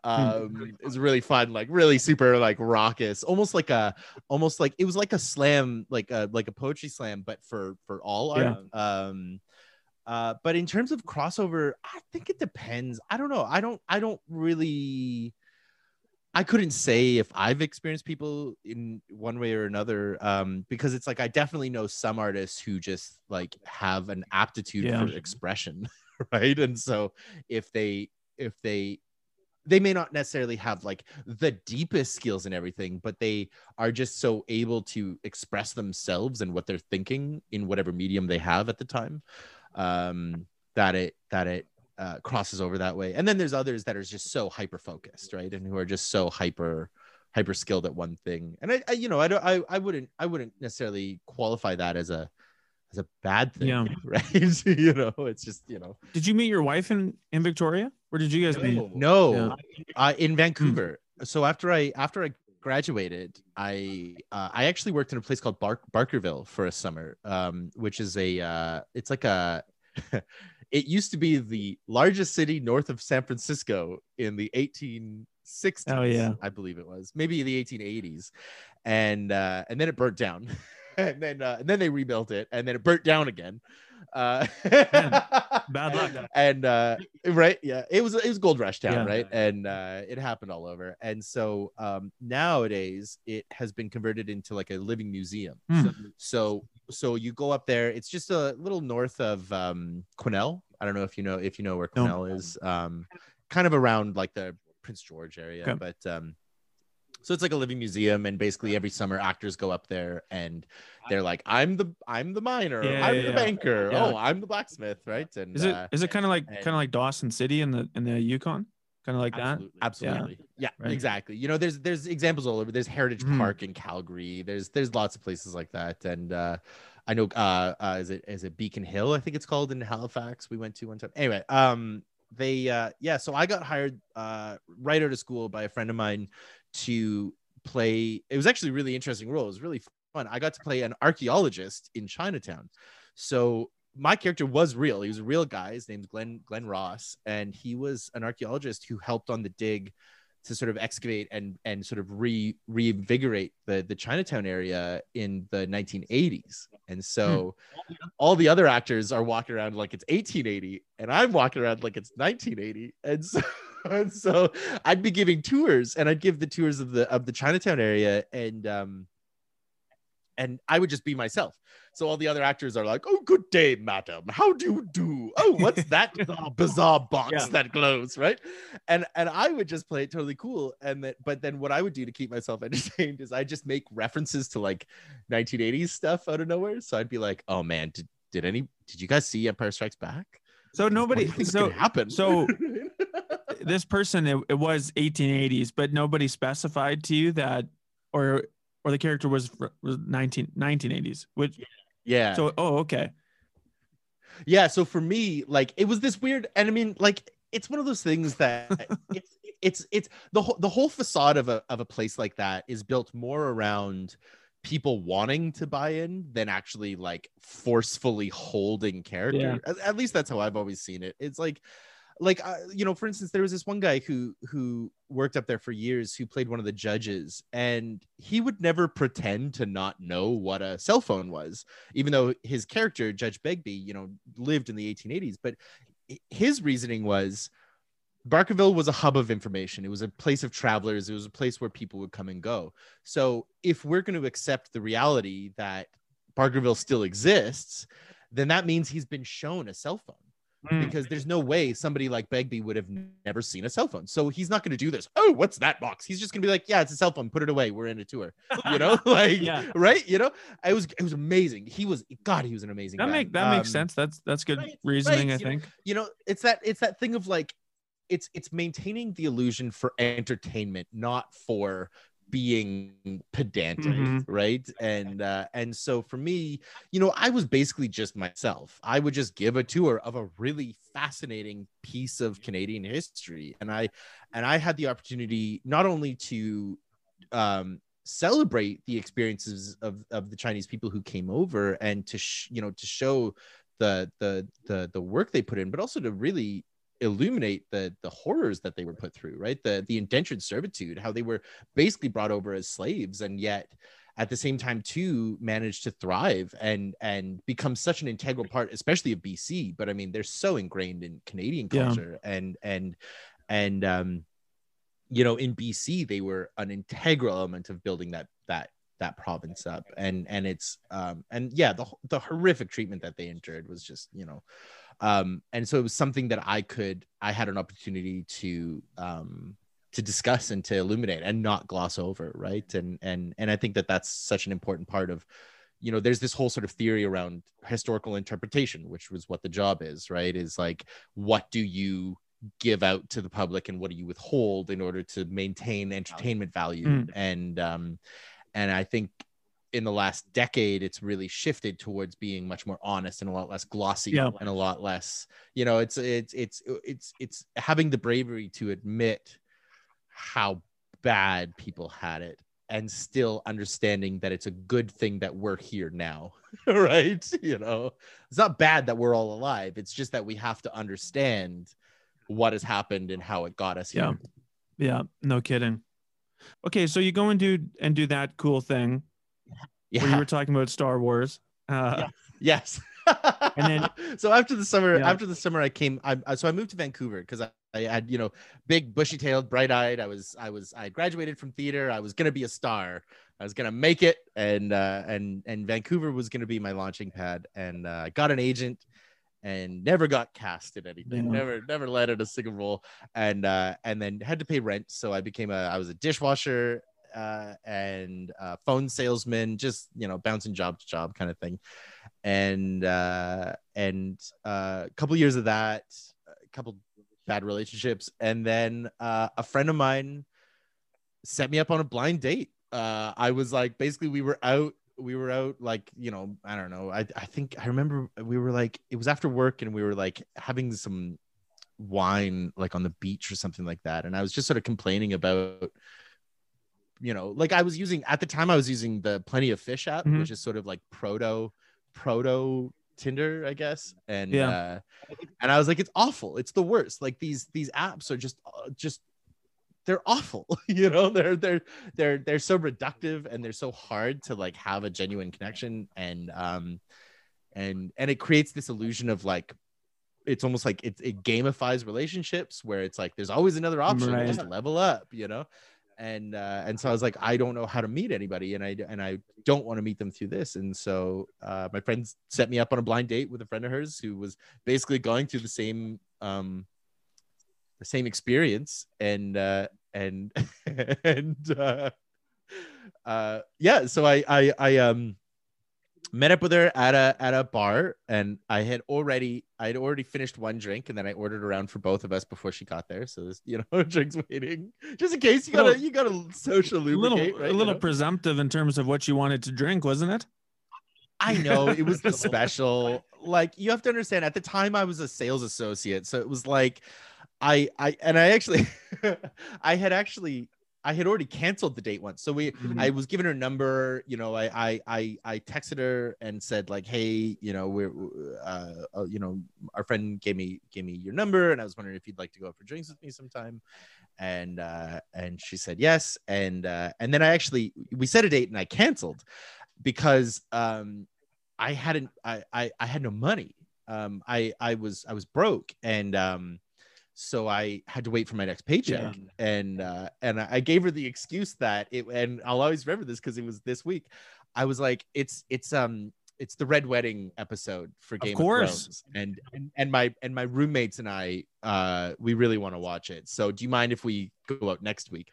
um it was really fun like really super like raucous almost like a almost like it was like a slam like a like a poetry slam but for for all art. Um uh but in terms of crossover i think it depends. I don't know. I don't i don't really I couldn't say if I've experienced people in one way or another, um, because it's like I definitely know some artists who just like have an aptitude Yeah. for expression, right? And so if they if they they may not necessarily have like the deepest skills and everything, but they are just so able to express themselves and what they're thinking in whatever medium they have at the time, um, that it that it uh, crosses over that way. And then there's others that are just so hyper focused, right? And who are just so hyper hyper skilled at one thing. And I, I you know, I don't, I, I wouldn't, I wouldn't necessarily qualify that as a as a bad thing, Yeah. right? you know, it's just you know, did you meet your wife in in victoria where did you guys meet no, uh, in Vancouver. So after I after I graduated, I uh, I actually worked in a place called Bark- Barkerville for a summer, um, which is a uh, it's like a it used to be the largest city north of San Francisco in the 1860s. Oh, yeah. I believe it was maybe the 1880s, and uh, and then it burnt down, and then uh, and then they rebuilt it, and then it burnt down again. Uh, bad luck. and uh right yeah it was it was gold rush town Yeah. right and uh it happened all over and so um nowadays it has been converted into like a living museum Hmm. so so you go up there it's just a little north of um Quesnel I don't know if you know if you know where No. Is um kind of around like the Prince George area Okay. but um so it's like a living museum and basically every summer actors go up there and they're like i'm the i'm the miner Yeah, i'm yeah, the yeah. banker oh i'm the blacksmith right and is it uh, is it kind of like kind of like dawson city in the in the yukon kind of like absolutely, that. Absolutely. Yeah, Right. exactly. You know, there's there's examples all over. There's Heritage Mhm. Park in Calgary. There's there's lots of places like that. And uh I know uh, uh is it is it Beacon Hill, I think it's called in Halifax. We went to one time. Anyway, um they uh yeah, so I got hired uh right out of school by a friend of mine to play it was actually really interesting role. It was really fun. I got to play an archaeologist in Chinatown. So my character was real. He was a real guy. His name's Glenn Glenn Ross, and he was an archaeologist who helped on the dig to sort of excavate and and sort of re reinvigorate the the Chinatown area in the 1980s. And so all the other actors are walking around like it's 1880, and I'm walking around like it's 1980. And so and so I'd be giving tours, and I'd give the tours of the of the Chinatown area, and um and I would just be myself. So all the other actors are like, "Oh, good day, madam. How do you do? Oh, what's that bizarre, bizarre box Yeah. that glows, right?" And and I would just play it totally cool. And that, but then what I would do to keep myself entertained is I just make references to like 1980s stuff out of nowhere. So I'd be like, "Oh man, did did any did you guys see Empire Strikes Back? So nobody. So gonna happen?" so- this person, it, it was 1880s, but nobody specified to you that, or or the character was was 19 1980s. Which yeah. so oh okay. yeah so for me like it was this weird and i mean like it's one of those things that it's it's it's the whole the whole facade of a of a place like that is built more around people wanting to buy in than actually like forcefully holding character Yeah. at, at least that's how i've always seen it it's like like uh, you know for instance there was this one guy who who worked up there for years who played one of the judges and he would never pretend to not know what a cell phone was even though his character judge begbie you know lived in the 1880s but his reasoning was barkerville was a hub of information. It was a place of travelers. It was a place where people would come and go. So if we're going to accept the reality that barkerville still exists then that means he's been shown a cell phone Mm. because there's no way somebody like Begbie would have never seen a cell phone. So he's not going to do this. Oh, what's that box? He's just going to be like, yeah, it's a cell phone. Put it away. We're in a tour. You know, like Yeah. right? You know, it was it was amazing. He was God. He was an amazing. That guy. make that makes Um, sense. That's that's good right, reasoning. right, I you know, think. You know, it's that it's that thing of like, it's it's maintaining the illusion for entertainment, not for being pedantic Mhm. right? And uh and so for me you know i was basically just myself. I would just give a tour of a really fascinating piece of canadian history. And i and i had the opportunity not only to um celebrate the experiences of of the chinese people who came over and to sh- you know to show the the the the work they put in but also to really illuminate the the horrors that they were put through right? The the indentured servitude how they were basically brought over as slaves and yet at the same time too managed to thrive and and become such an integral part especially of bc but i mean they're so ingrained in canadian Yeah. culture and and and um you know in bc they were an integral element of building that that that province up. And and it's um and yeah the the horrific treatment that they endured was just you know um and so it was something that i could i had an opportunity to um to discuss and to illuminate and not gloss over right? And and and i think that that's such an important part of you know there's this whole sort of theory around historical interpretation which was what the job is right? Is like what do you give out to the public and what do you withhold in order to maintain entertainment value? Mm. and um and i think in the last decade it's really shifted towards being much more honest and a lot less glossy Yeah. and a lot less you know it's it's it's it's it's having the bravery to admit how bad people had it and still understanding that it's a good thing that we're here now right you know it's not bad that we're all alive it's just that we have to understand what has happened and how it got us Yeah. here Yeah, no kidding. Okay, so you go and do and do that cool thing yeah where you were talking about Star Wars. Uh, Yeah. Yes. And then- so after the summer, Yeah. after the summer, I came. I, I- so I moved to Vancouver because I, I had you know big bushy tailed, bright eyed. I was I was I graduated from theater. I was gonna be a star. I was gonna make it, and uh, and and Vancouver was gonna be my launching pad. And uh, I got an agent, and never got cast in anything. Yeah. Never never landed a single role. And uh, and then had to pay rent. So I became a I was a dishwasher uh, and uh, phone salesman, just you know bouncing job to job kind of thing and uh and uh, a couple years of that a couple bad relationships. And then uh, a friend of mine set me up on a blind date. Uh, I was like, basically, we were out. We were out, like, you know, I don't know. I, I think I remember we were like, it was after work and we were like having some wine, like on the beach or something like that. And I was just sort of complaining about, you know, like I was using at the time, I was using the Plenty of Fish app, Mhm. which is sort of like proto, proto Tinder, I guess. And, Yeah. uh, and I was like, it's awful. It's the worst. Like these, these apps are just, uh, just they're awful you know they're they're they're they're so reductive and they're so hard to like have a genuine connection and um and and it creates this illusion of like it's almost like it, it gamifies relationships where it's like there's always another option Right. just level up you know and uh and so i was like i don't know how to meet anybody and i and i don't want to meet them through this. And so uh my friends set me up on a blind date with a friend of hers who was basically going through the same um the same experience and uh and and uh uh yeah so i i i um met up with her at a at a bar and i had already i had already finished one drink and then i ordered around for both of us before she got there so there's you know drinks waiting just in case you got a you got a social A little, right, a little presumptive in terms of what you wanted to drink, wasn't it? I know it was the special. Like you have to understand, at the time I was a sales associate, so it was like I I and I actually I had actually I had already canceled the date once. So we I was given her number, you know, I I I I texted her and said like, hey, you know, we're uh, uh you know, our friend gave me gave me your number and I was wondering if you'd like to go out for drinks with me sometime. And uh and she said yes. And uh and then I actually we set a date and I canceled because um I hadn't I, I I had no money. Um I I was I was broke and um so I had to wait for my next paycheck and uh and I gave her the excuse that it and I'll always remember this because it was this week. I was like it's it's um it's the red wedding episode for Game of, course. Thrones and, and and my and my roommates and I uh we really want to watch it. So do you mind if we go out next week?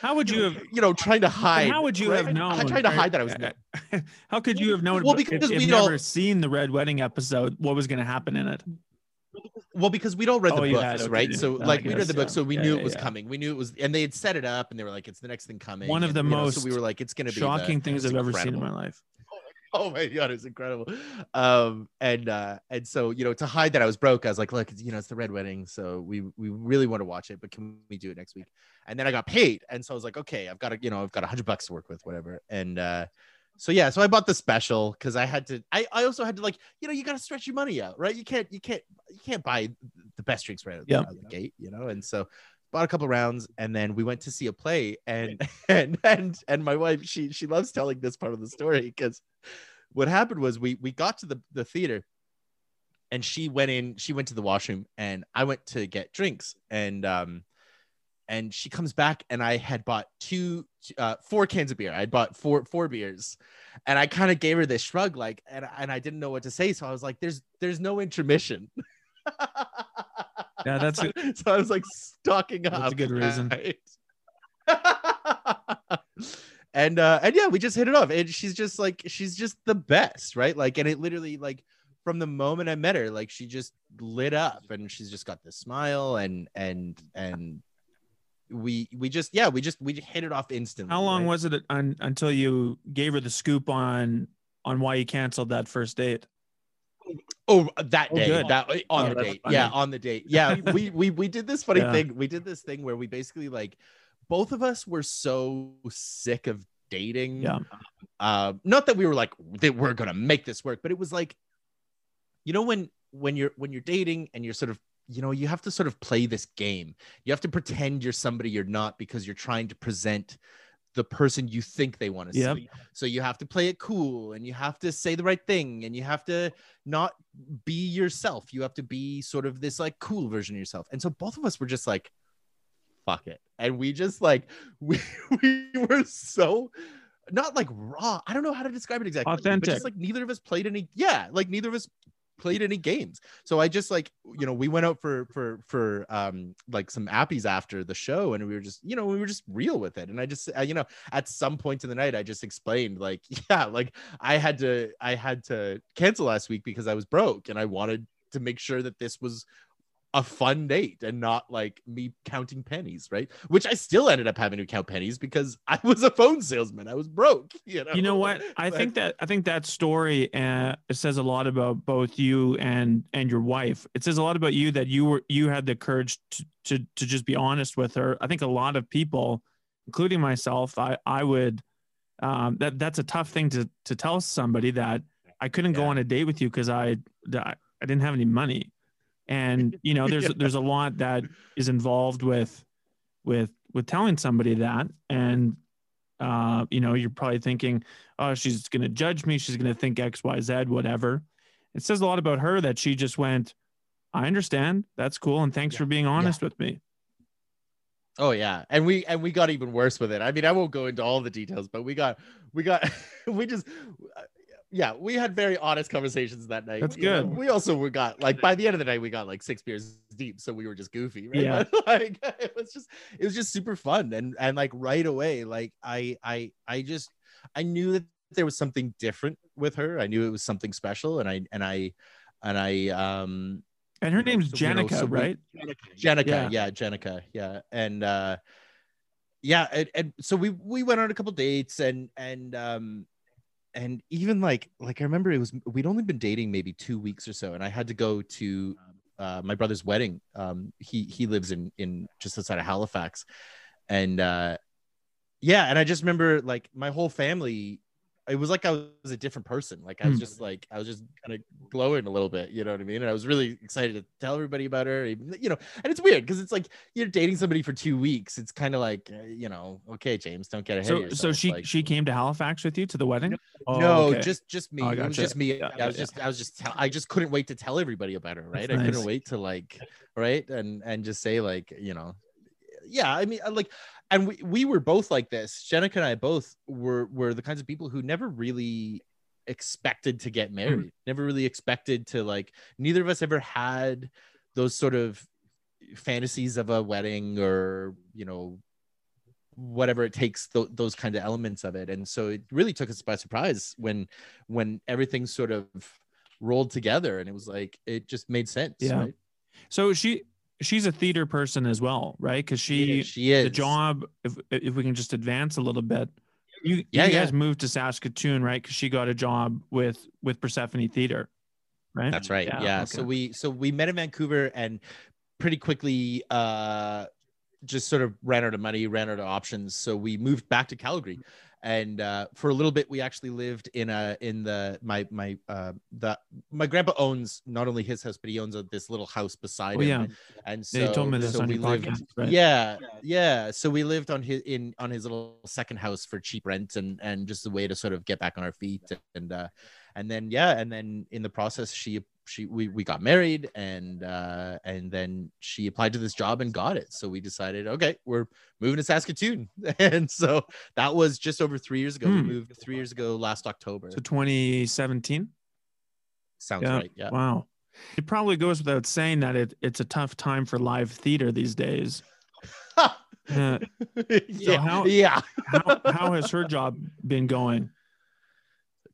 How would you have? you know trying to hide How would you right? have known? I tried to hide that I was How could you have known? Well, because if, we you've never all- seen the Red Wedding episode, what was going to happen in it? Well, because we'd all read Oh, the books, had, okay, right? So, like, we read the book, yeah. so we Yeah, knew yeah, it was coming. We knew it was, and they had set it up, and they were like, "It's the next thing coming." One of and, the you know, most so we were like, "It's gonna be the- Shocking things I've ever seen in my life. Oh my god, it's incredible. Um, and uh, and so you know, to hide that I was broke, I was like, "Look, you know, it's the red wedding, so we we really want to watch it, but can we do it next week?" And then I got paid, and so I was like, "Okay, I've got a, you know, I've got a hundred bucks to work with, whatever." And uh, so yeah, so I bought the special because I had to. I, I also had to like, you know, you got to stretch your money out, right? You can't you can't you can't buy the best drinks right out, Yep. out of the gate, you know. And so bought a couple rounds, and then we went to see a play, and and and and my wife she she loves telling this part of the story because what happened was we we got to the the theater. And she went in, she went to the washroom, and I went to get drinks. And um, and she comes back and I had bought two uh four cans of beer. I had bought four four beers. And I kind of gave her this shrug like and and I didn't know what to say so I was like there's there's no intermission. Yeah, that's so, so I was like stocking up. That's a good reason. right? and uh and yeah, we just hit it off. And she's just like she's just the best, right? Like and it literally like from the moment I met her, like she just lit up and she's just got this smile and and and we we just yeah we just we hit it off instantly. How long right? was it un, until you gave her the scoop on on why you canceled that first date? Oh, that Oh, day, that on Oh, the date, funny. yeah, on the date, yeah. we we we did this funny Yeah. thing. We did this thing where we basically like both of us were so sick of dating. Yeah. Uh, not that we were like that we're gonna make this work, but it was like, you know, when when you're when you're dating and you're sort of you know you have to sort of play this game. You have to pretend you're somebody you're not because you're trying to present the person you think they want to Yep. see. So you have to play it cool and you have to say the right thing and you have to not be yourself. You have to be sort of this like cool version of yourself. And so both of us were just like, fuck it. And we just like we we were so not like raw. I don't know how to describe it exactly. But Authentic. just like neither of us played any, yeah, like neither of us played any games. So I just like, you know, we went out for for for um like some appies after the show and we were just, you know, we were just real with it. And I just uh, you know, at some point in the night I just explained like, yeah, like I had to I had to cancel last week because I was broke and I wanted to make sure that this was a fun date and not like me counting pennies, right? Which I still ended up having to count pennies because I was a phone salesman. I was broke. You know. You know what? I But- think that I think that story uh, it says a lot about both you and and your wife. It says a lot about you that you were you had the courage to to to just be honest with her. I think a lot of people, including myself, I I would um, that that's a tough thing to to tell somebody that I couldn't go on a date with you because I I didn't have any money, and you know there's Yeah. there's a lot that is involved with with with telling somebody that and uh, you know, you're probably thinking, oh, she's going to judge me. She's going to think X, Y, Z, whatever. It says a lot about her that she just went, I understand. That's cool. And thanks Yeah. for being honest with me. Oh yeah, and we and we got even worse with it. I mean, I won't go into all the details, but we got we got we just yeah, we had very honest conversations that night. That's you know. good. We also we got like by the end of the night we got like six beers deep, so we were just goofy, right? Yeah. But, like it was just it was just super fun and and like right away, like I I I just I knew that there was something different with her. I knew it was something special, and I and I and I um And her you know, name's so, you know, so we- right? Jenica, Yeah. yeah. Jenica, yeah, and uh, yeah, and, and so we we went on a couple dates, and and um, and even like like I remember it was we'd only been dating maybe two weeks or so, and I had to go to uh, my brother's wedding. Um, he he lives in in just outside of Halifax, and uh, yeah, and I just remember like my whole family. It was like I was a different person. Like I was Hmm. just like I was just kind of glowing a little bit, you know what I mean? And I was really excited to tell everybody about her, you know. And it's weird because it's like you're dating somebody for two weeks. It's kind of like uh, you know, okay, James, don't get ahead. So, so she like, she came to Halifax with you to the wedding? Oh, no, okay. just just me. Oh, I It was just me. Yeah, I was yeah, just I was just tell, I just couldn't wait to tell everybody about her, right? That's I nice. couldn't wait to like, right, and and just say like, you know, yeah. I mean, like, and we we were both like this. Jenica and I both were were the kinds of people who never really expected to get mm-hmm. married. Never really expected to like. Neither of us ever had those sort of fantasies of a wedding or you know whatever it takes th- those kind of elements of it and so it really took us by surprise when when everything sort of rolled together and it was like it just made sense Yeah. right? So she she's a theater person as well, right? Because she Yeah, she is the job. If if we can just advance a little bit, you Yeah, you yeah. guys moved to Saskatoon, right? Because she got a job with with Persephone Theater, right? That's right. Yeah, Yeah. okay. So we so we met in Vancouver and pretty quickly uh just sort of ran out of money, ran out of options. So we moved back to Calgary. And uh, for a little bit, we actually lived in a in the my my uh the my grandpa owns not only his house, but he owns a, this little house beside Oh, him. yeah. And so Yeah, told me this so we lived, podcast, right? yeah, yeah. So we lived on his in on his little second house for cheap rent and and just a way to sort of get back on our feet and uh and then yeah and then in the process she she we, we got married and uh and then she applied to this job and got it so we decided okay we're moving to saskatoon and so that was just over three years ago we Hmm. moved three years ago last october So 2017. sounds yeah. right yeah Wow. It probably goes without saying that it, it's a tough time for live theater these days. Uh, yeah how- yeah how, how has her job been going?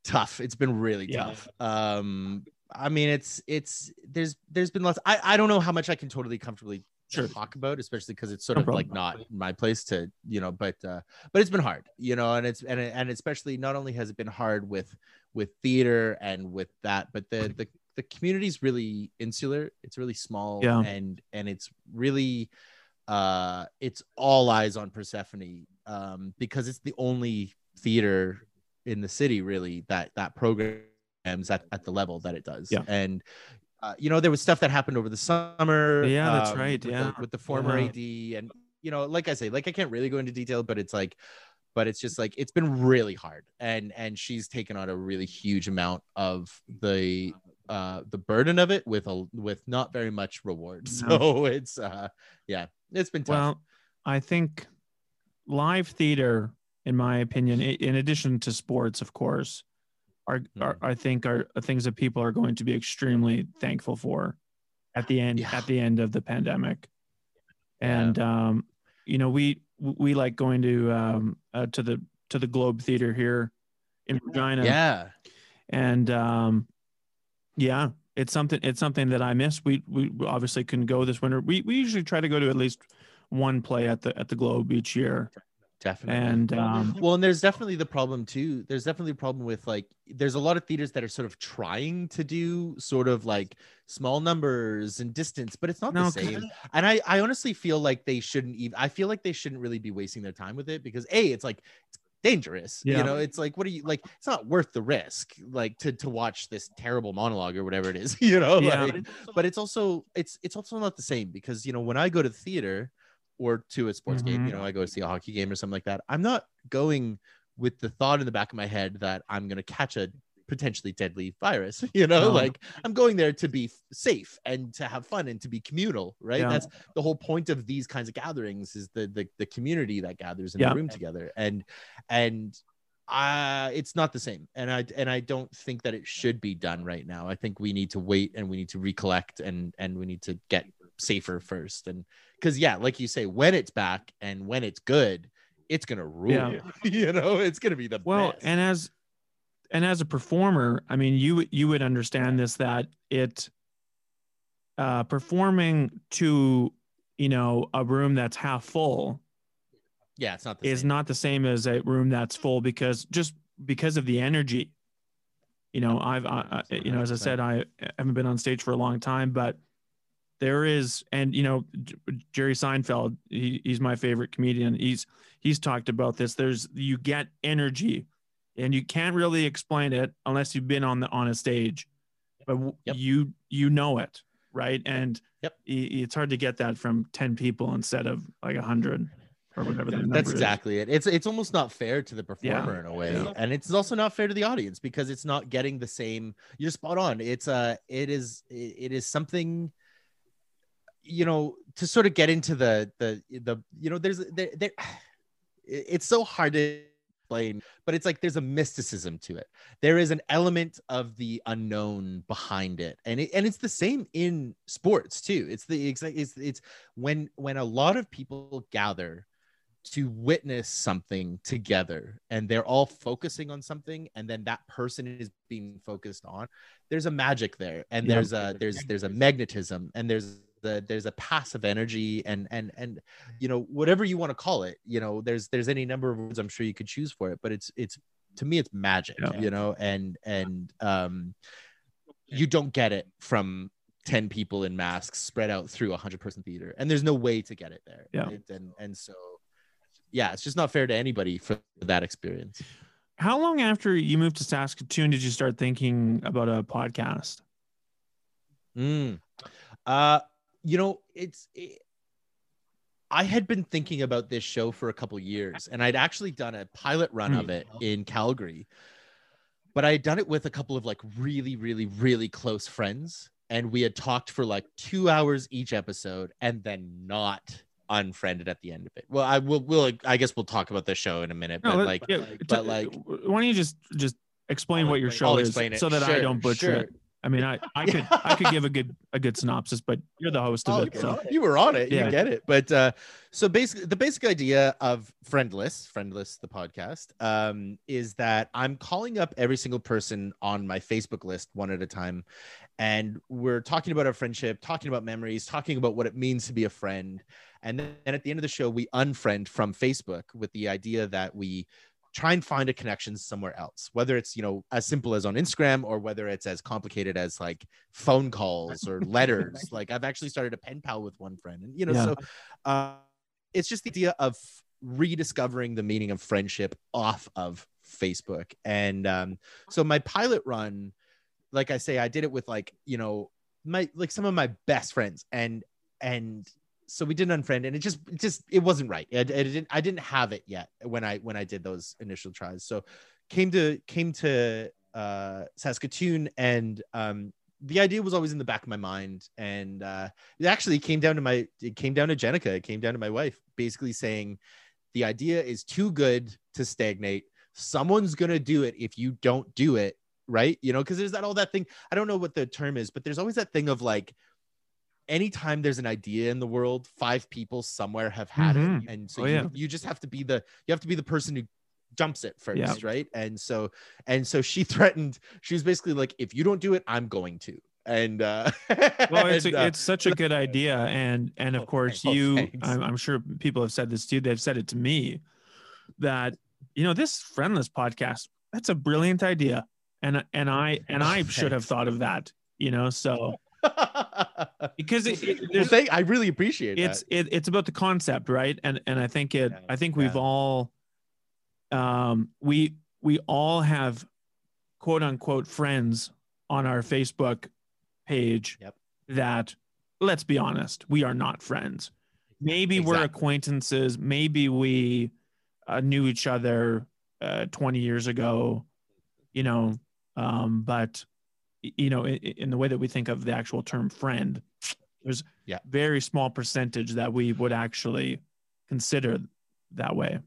tough it's been really Yeah. tough um i mean it's it's there's there's been lots i i don't know how much i can totally comfortably Sure. talk about especially because it's sort No of like not my place to you know but uh but it's been hard you know and it's and and especially not only has it been hard with with theater and with that but the the the community's really insular it's really small Yeah. and and it's really uh it's all eyes on persephone um because it's the only theater in the city really that that programs at, at the level that it does Yeah. and uh, you know there was stuff that happened over the summer Yeah, that's um, right, with yeah. the, with the former Yeah. ad and you know like i say like i can't really go into detail but it's like but it's just like it's been really hard and and she's taken on a really huge amount of the uh the burden of it with a with not very much reward so it's uh yeah it's been tough Well, I think live theater, in my opinion, in addition to sports, of course, are, are Mm-hmm. I think are things that people are going to be extremely thankful for at the end Yeah. at the end of the pandemic. Yeah. And um, you know, we we like going to um uh, to the to the Globe Theater here in Regina. yeah And um, yeah, it's something it's something that I miss. We we obviously couldn't go this winter. We we usually try to go to at least one play at the at the Globe each year. Definitely. And um, well, and there's definitely the problem too. There's definitely a problem with like there's a lot of theaters that are sort of trying to do sort of like small numbers and distance, but it's not No, the 'cause- same. And I I honestly feel like they shouldn't even I feel like they shouldn't really be wasting their time with it because A, it's like it's dangerous. Yeah. You know, it's like what are you like it's not worth the risk like to to watch this terrible monologue or whatever it is, you know? Yeah. Like, but it's also it's it's also not the same because you know when I go to the theater or to a sports game, Mhm. you know, I go to see a hockey game or something like that. I'm not going with the thought in the back of my head that I'm going to catch a potentially deadly virus. You know, No. like I'm going there to be safe and to have fun and to be communal, right? Yeah. That's the whole point of these kinds of gatherings is the the, the community that gathers in Yeah. the room together. And and uh it's not the same and i and i don't think that it should be done right now i think we need to wait and we need to recollect and and we need to get safer first and because yeah like you say when it's back and when it's good it's gonna rule Yeah. you know it's gonna be the well, best. and as and as a performer, I mean, you you would understand this that it uh, performing to you know a room that's half full yeah it's not the is same. not the same as a room that's full because just because of the energy. You know, I've, I- you know, as I said, I haven't been on stage for a long time, but there is, and you know, Jerry Seinfeld, he, he's my favorite comedian. He's he's talked about this. There's you get energy, and you can't really explain it unless you've been on the on a stage, but Yep. you you know it, right? And Yep. it's hard to get that from ten people instead of like a hundred or whatever. That's is. exactly it. It's it's almost not fair to the Yeah. performer in a way, Yeah. and it's also not fair to the audience because it's not getting the same. You're spot on. It's uh it is it is something. You know, to sort of get into the the the you know, there's there, there it's so hard to explain, but it's like there's a mysticism to it. There is an element of the unknown behind it, and it and it's the same in sports too. It's the exact it's it's when when a lot of people gather to witness something together and they're all focusing on something and then that person is being focused on there's a magic there and Yeah. there's a there's there's a magnetism and there's the there's a passive energy and and and you know whatever you want to call it you know there's there's any number of words i'm sure you could choose for it but it's it's to me it's magic Yeah. you know and and um you don't get it from 10 people in masks spread out through a 100 person theater and there's no way to get it there Yeah. It- and and so yeah it's just not fair to anybody for that experience How long after you moved to Saskatoon did you start thinking about a podcast? Mm. Uh, you know, it's. It, I had been thinking about this show for a couple years, and I'd actually done a pilot run of hmm. it in Calgary. But I had done it with a couple of like really, really, really close friends, and we had talked for like two hours each episode, and then not unfriended at the end of it. Well, I will. We'll. I guess we'll talk about the show in a minute, but let- like, yeah, but like, why don't you just just explain I'll what your explain- show I'll is so that I don't butcher sure. it? I mean, I, I could I could give a good a good synopsis, but you're the host of Oh, it, so you were on it. Yeah. You get it. But uh, so basically, the basic idea of Friendless, Friendless, the podcast, um, is that I'm calling up every single person on my Facebook list one at a time, and we're talking about our friendship, talking about memories, talking about what it means to be a friend, and then at the end of the show, we unfriend from Facebook with the idea that we try and find a connection somewhere else whether it's you know as simple as on instagram or whether it's as complicated as like phone calls or letters like i've actually started a pen pal with one friend and you know Yeah. so uh it's just the idea of rediscovering the meaning of friendship off of facebook and um so my pilot run like i say i did it with like you know my like some of my best friends and and so we did an unfriend and it just it just it wasn't right. It didn't i didn't have it yet when i when i did those initial tries. So came to came to uh saskatoon and um the idea was always in the back of my mind and uh it actually came down to my it came down to jenica it came down to my wife basically saying the idea is too good to stagnate. Someone's gonna do it if you don't do it right? You know because there's that all that thing i don't know what the term is but there's always that thing of like anytime there's an idea in the world five people somewhere have had Mhm. it and so Oh, you, yeah. you just have to be the you have to be the person who jumps it first Yeah. right and so and so she threatened she was basically like if you don't do it i'm going to and uh well it's, and, a, uh, it's such a good idea and and of Oh, course oh, you. I'm, I'm sure people have said this too they've said it to me that you know this friendless podcast that's a brilliant idea and and i and i should have thought of that you know so because it, it- well, thank, I really appreciate it's that. it, it's about the concept right? And and i think it Yeah, i think we've all um we we all have quote unquote friends on our facebook page Yep. that let's be honest we are not friends. Maybe we're acquaintances. Maybe we uh, knew each other uh, 20 years ago you know um but you know in, in the way that we think of the actual term friend there's Yeah. very small percentage that we would actually consider that way.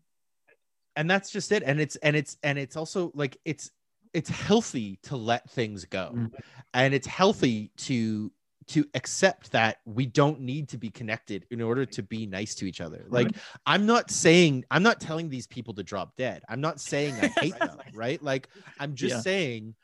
And that's just it. And it's and it's and it's also like it's it's healthy to let things go. Mm. and it's healthy to to accept that we don't need to be connected in order to be nice to each other. Like i'm not saying i'm not telling these people to drop dead. I'm not saying i hate them right? Like i'm just Yeah. saying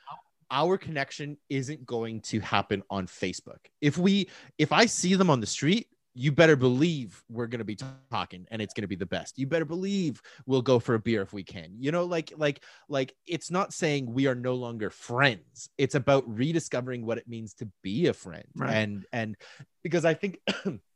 our connection isn't going to happen on facebook. If we if i see them on the street you better believe we're going to be talking and it's going to be the best. You better believe we'll go for a beer if we can. You know like like like it's not saying we are no longer friends. It's about rediscovering what it means to be a friend. Right. and and because i think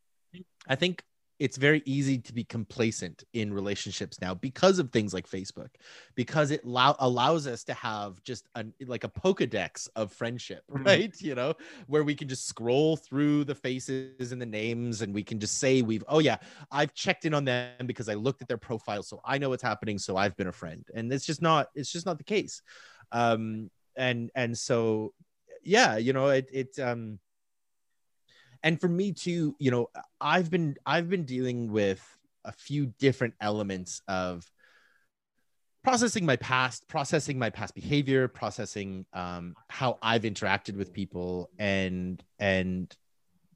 i think it's very easy to be complacent in relationships now because of things like facebook because it allow, allows us to have just a, like a pokédex of friendship Mhm. right? You know where we can just scroll through the faces and the names and we can just say we've oh yeah i've checked in on them because i looked at their profile so i know what's happening so i've been a friend. And it's just not it's just not the case. Um and and so yeah you know it it um and for me too you know i've been i've been dealing with a few different elements of processing my past processing my past behavior processing um how i've interacted with people and and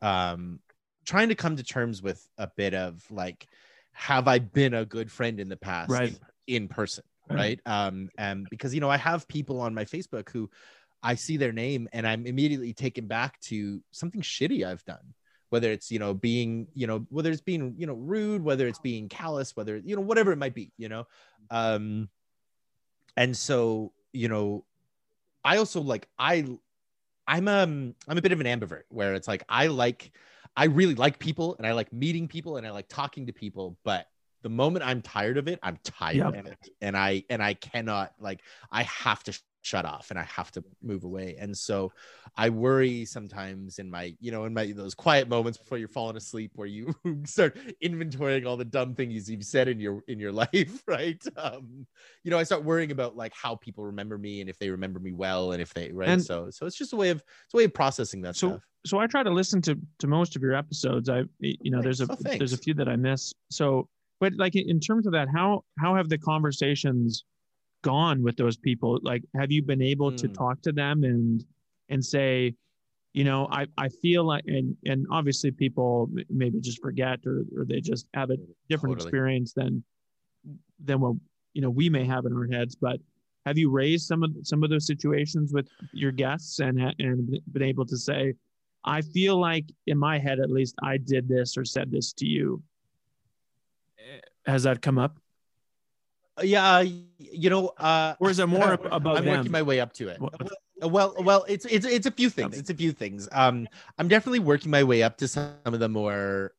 um trying to come to terms with a bit of like have i been a good friend in the past Right. in person Right. right um and because you know i have people on my facebook who i see their name and i'm immediately taken back to something shitty i've done whether it's you know being you know whether it's being you know rude whether it's being callous whether you know whatever it might be you know um and so you know i also like i i'm um i'm a bit of an ambivert where it's like i like i really like people and i like meeting people and i like talking to people but the moment i'm tired of it i'm tired Yep. of it and i and i cannot like i have to shut off and i have to move away. And so i worry sometimes in my you know in my those quiet moments before you're falling asleep where you start inventorying all the dumb things you've said in your in your life right? Um you know i start worrying about like how people remember me and if they remember me well and if they right? And- so so it's just a way of it's a way of processing that So- stuff. so I try to listen to to most of your episodes. I you know there's a Oh, there's a few that I miss. So but like in- in terms of that, how how have the conversations gone with those people? Like have you been able to Hmm. talk to them and and say, you know, I I feel like and and obviously people maybe just forget or or they just have a different Totally. experience than than what you know we may have in our heads, but have you raised some of some of those situations with your guests and and been able to say i feel like in my head at least i did this or said this to you Eh, has that come up yeah you know uh or is it more ab- about i'm them? working my way up to it. Well well it's it's it's a few things it's a few things. Um i'm definitely working my way up to some of the more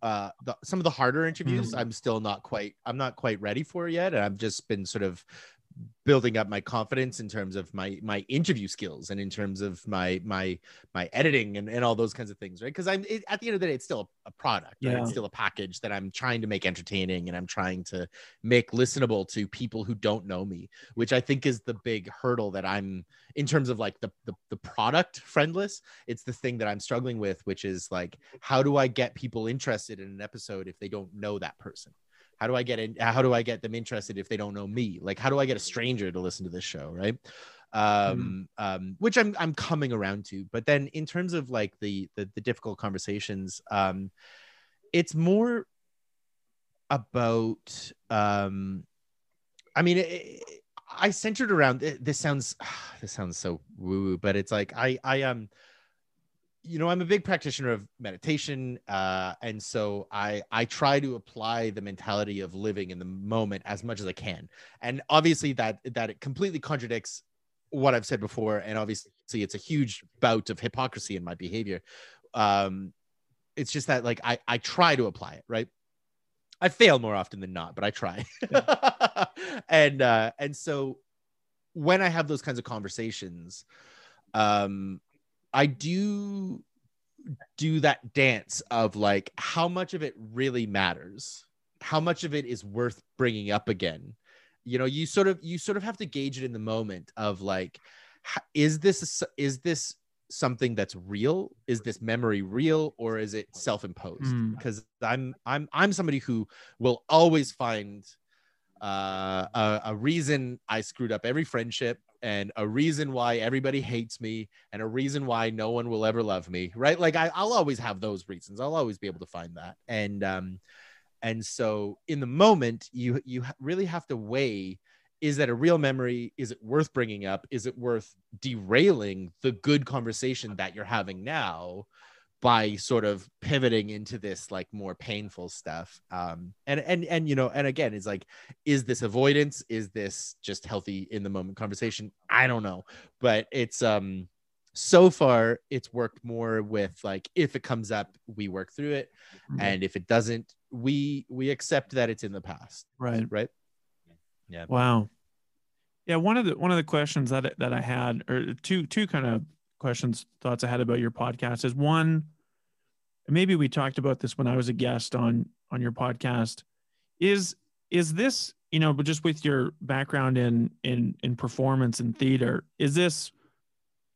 uh the, some of the harder interviews. Mhm. i'm still not quite i'm not quite ready for yet and i've just been sort of building up my confidence in terms of my my interview skills and in terms of my my my editing and, and all those kinds of things right because i'm it, at the end of the day it's still a, product right? Yeah. it's still a package that i'm trying to make entertaining and i'm trying to make listenable to people who don't know me which i think is the big hurdle that i'm in terms of like the the, the product friendless it's the thing that i'm struggling with which is like how do i get people interested in an episode if they don't know that person how do i get in how do i get them interested if they don't know me? Like how do i get a stranger to listen to this show right? Um um which i'm i'm coming around to but then in terms of like the the, the difficult conversations um it's more about um i mean it, i centered around this sounds this sounds so woo woo but it's like i i um you know i'm a big practitioner of meditation uh, and so i i try to apply the mentality of living in the moment as much as i can. And obviously that that it completely contradicts what i've said before and obviously it's a huge bout of hypocrisy in my behavior. Um it's just that like i i try to apply it right? I fail more often than not but i try. Yeah. and uh and so when i have those kinds of conversations um I do do that dance of like how much of it really matters, how much of it is worth bringing up again. You know, you sort of you sort of have to gauge it in the moment of like, is this is this something that's real? Is this memory real or is it self-imposed? Mm. Because I'm I'm I'm somebody who will always find uh, a, a reason I screwed up every friendship and a reason why everybody hates me and a reason why no one will ever love me right? Like I, i'll always have those reasons. I'll always be able to find that. And um and so in the moment you you really have to weigh is that a real memory? Is it worth bringing up? Is it worth derailing the good conversation that you're having now by sort of pivoting into this like more painful stuff. Um and and and you know and again it's like is this avoidance? Is this just healthy in the moment conversation? I don't know. But it's um so far it's worked more with like if it comes up we work through it. Mm-hmm. and if it doesn't we we accept that it's in the past. Right. Right? Yeah. Wow. Yeah one of the one of the questions that that i had or two two kind of questions, thoughts I had about your podcast is one, maybe we talked about this when I was a guest on on your podcast. Is is this you know, but just with your background in in in performance and theater, is this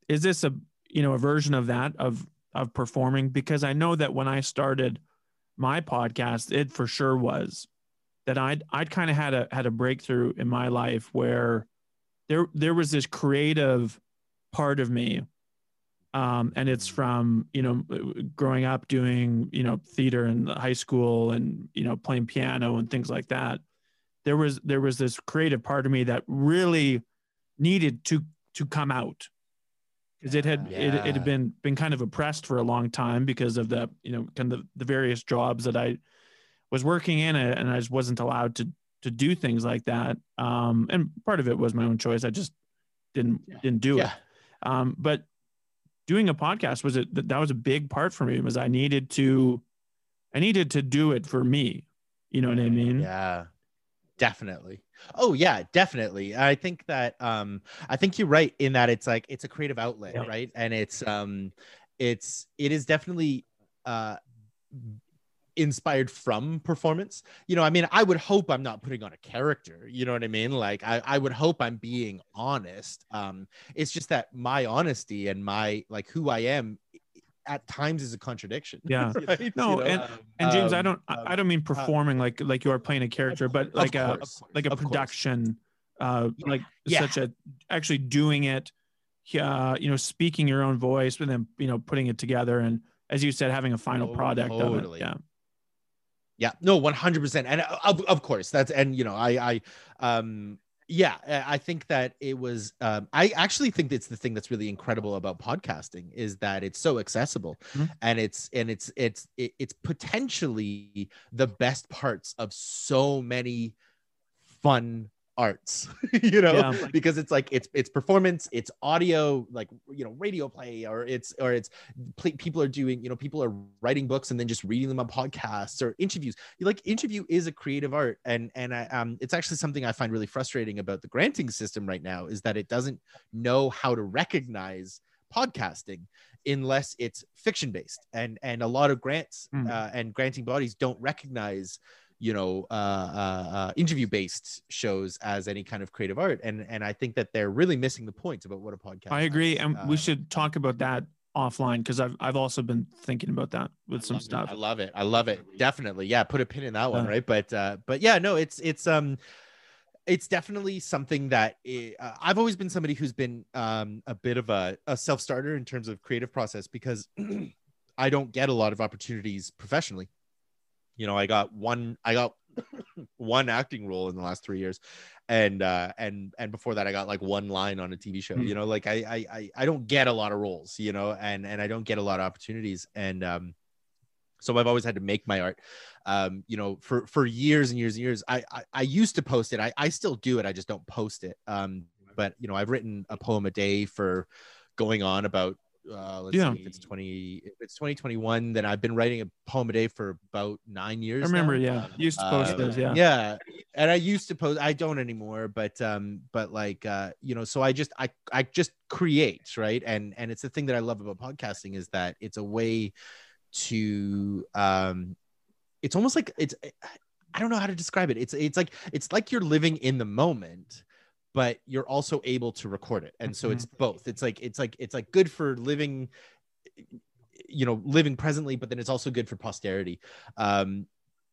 is this a you know a version of that of of performing? Because I know that when I started my podcast, it for sure was that I'd I'd kind of had a had a breakthrough in my life where there there was this creative part of me um, and it's from you know growing up doing you know theater in high school and you know playing piano and things like that there was there was this creative part of me that really needed to to come out because it had yeah. it, it had been been kind of oppressed for a long time because of the you know kind of the various jobs that I was working in it and I just wasn't allowed to to do things like that um, and part of it was my own choice I just didn't yeah. didn't do yeah. it um, but doing a podcast was it that was a big part for me was I needed to I needed to do it for me. You know what I mean? Yeah. Definitely. Oh yeah, definitely. I think that um I think you're right in that it's like it's a creative outlet, yeah. right? And it's um it's it is definitely uh inspired from performance you know i mean i would hope i'm not putting on a character you know what i mean like i, I would hope i'm being honest um it's just that my honesty and my like who i am at times is a contradiction yeah right? no you know? and, and james um, i don't i don't mean uh, performing uh, like like you are playing a character but like a course, like a production uh like yeah. such a actually doing it uh you know speaking your own voice and then you know putting it together and as you said having a final oh, product totally. yeah yeah, no, 100%. And uh, of, of course, that's, and, you know, I, I, um, yeah, I think that it was. Um, I actually think it's the thing that's really incredible about podcasting is that it's so accessible, mm-hmm. and it's and it's it's it's potentially the best parts of so many fun arts you know yeah. because it's like it's it's performance it's audio like you know radio play or it's or it's people are doing you know people are writing books and then just reading them on podcasts or interviews like interview is a creative art and and I, um it's actually something i find really frustrating about the granting system right now is that it doesn't know how to recognize podcasting unless it's fiction based and and a lot of grants mm. uh, and granting bodies don't recognize you know uh, uh, uh interview based shows as any kind of creative art. And and i think that they're really missing the point about what a podcast i agree and we uh, should talk about that offline because I've, I've also been thinking about that with I some stuff it. i love it. I love it. Definitely. Yeah put a pin in that one right? But uh but yeah no it's it's um it's definitely something that it, uh, I've always been somebody who's been um, a bit of a, a self starter in terms of creative process because I don't get a lot of opportunities professionally you know i got one i got one acting role in the last three years, and uh, and and before that, I got like one line on a TV show. Mm. You know, like I, I I I don't get a lot of roles. You know, and and I don't get a lot of opportunities, and um, so I've always had to make my art. Um, you know, for for years and years and years. I I, I used to post it. I I still do it. I just don't post it. Um, but you know, I've written a poem a day for going on about uh let's Yeah. see if it's 20 if it's 2021 then i've been writing a poem a day for about nine years I remember, now. yeah. You used to post Uh, those, yeah. yeah and i used to post i don't anymore but um but like uh you know so i just i i just create right and and it's the thing that i love about podcasting is that it's a way to um it's almost like it's i don't know how to describe it it's it's like it's like you're living in the moment but you're also able to record it. And so it's both. It's like it's like it's like good for living you know living presently but then it's also good for posterity. Um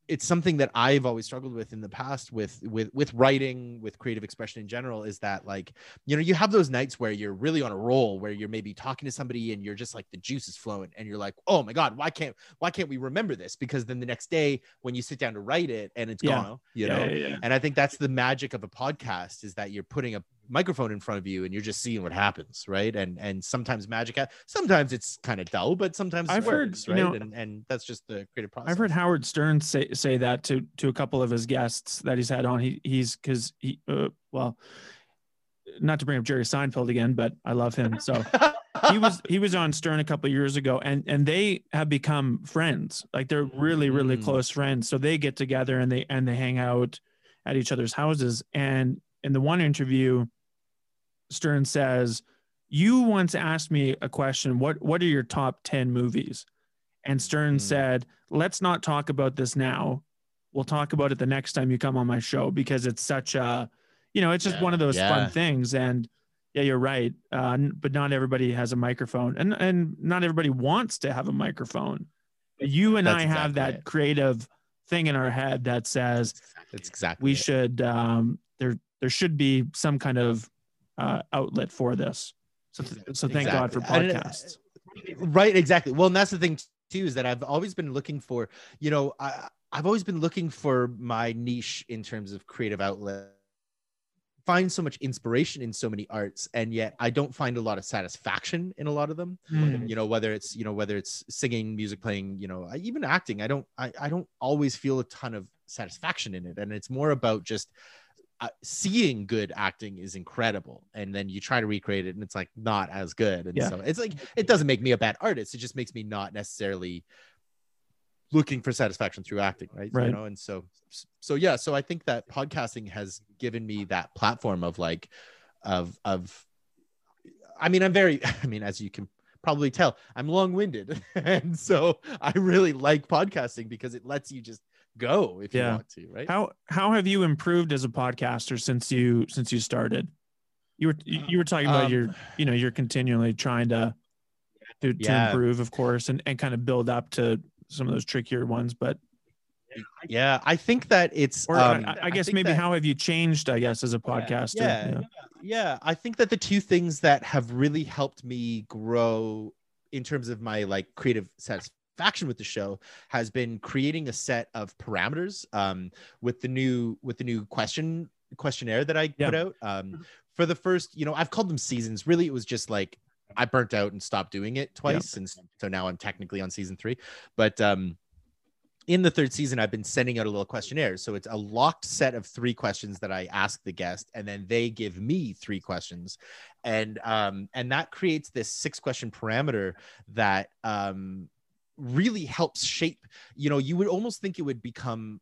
it's something that I've always struggled with in the past with with with writing with creative expression in general is that like you know you have those nights where you're really on a roll where you're maybe talking to somebody and you're just like the juice is flowing and you're like oh my god why can't why can't we remember this? Because then the next day when you sit down to write it and it's Yeah. gone you yeah, know? yeah, and I think that's the magic of a podcast is that you're putting a microphone in front of you and you're just seeing what happens, right? And and sometimes magic, ha- sometimes it's kind of dull, but sometimes it I've heard, works, you right? know- and and that's just the creative process. I've heard Howard Stern say say that to to a couple of his guests that he's had on. He he's because he uh, well, not to bring up Jerry Seinfeld again, but I love him. So he was he was on Stern a couple of years ago, and and they have become friends. Like they're really really Mm. close friends. So they get together and they and they hang out at each other's houses. And in the one interview, Stern says, "You once asked me a question. What what are your top ten movies?" And Stern Mm. said, "Let's not talk about this now. We'll talk about it the next time you come on my show because it's such a, you know, it's just Yeah, one of those yeah. fun things." And yeah, you're right. Uh, but not everybody has a microphone, and and not everybody wants to have a microphone. But you and That's I have exactly that it. creative thing in our head that says It's exactly we it. should um, there there should be some kind of uh, outlet for this. So so thank God for Exactly. And, uh, podcasts. right exactly well and that's the thing too is that i've always been looking for you know i i've always been looking for my niche in terms of creative outlet find so much inspiration in so many arts and yet i don't find a lot of satisfaction in a lot of them Mm. you know whether it's you know whether it's singing music playing you know even acting i don't I, I don't always feel a ton of satisfaction in it and it's more about just uh, seeing good acting is incredible and then you try to recreate it and it's like not as good and Yeah. so it's like it doesn't make me a bad artist it just makes me not necessarily looking for satisfaction through acting right, Right. you know and so so yeah so i think that podcasting has given me that platform of like of of i mean i'm very i mean as you can probably tell i'm long-winded and so i really like podcasting because it lets you just go if you want to right How how have you improved as a podcaster since you since you started? You were you you were talking about Um, your you know you're continually trying to to, to Yeah. improve, of course, and and kind of build up to some of those trickier ones. But yeah i think that it's or um, I, I guess think maybe that- how have you changed? I guess as a podcaster. yeah. yeah i think that the two things that have really helped me grow in terms of my like creative satisfaction with the show has been creating a set of parameters um with the new with the new question questionnaire that i Yeah. put out. Um for the first you know i've called them seasons. Really it was just like i burnt out and stopped doing it twice and so now i'm technically on season three. But um in the third season, I've been sending out a little questionnaire. So it's a locked set of three questions that I ask the guest, and then they give me three questions, and um, and that creates this six question parameter that um, really helps shape. You know, you would almost think it would become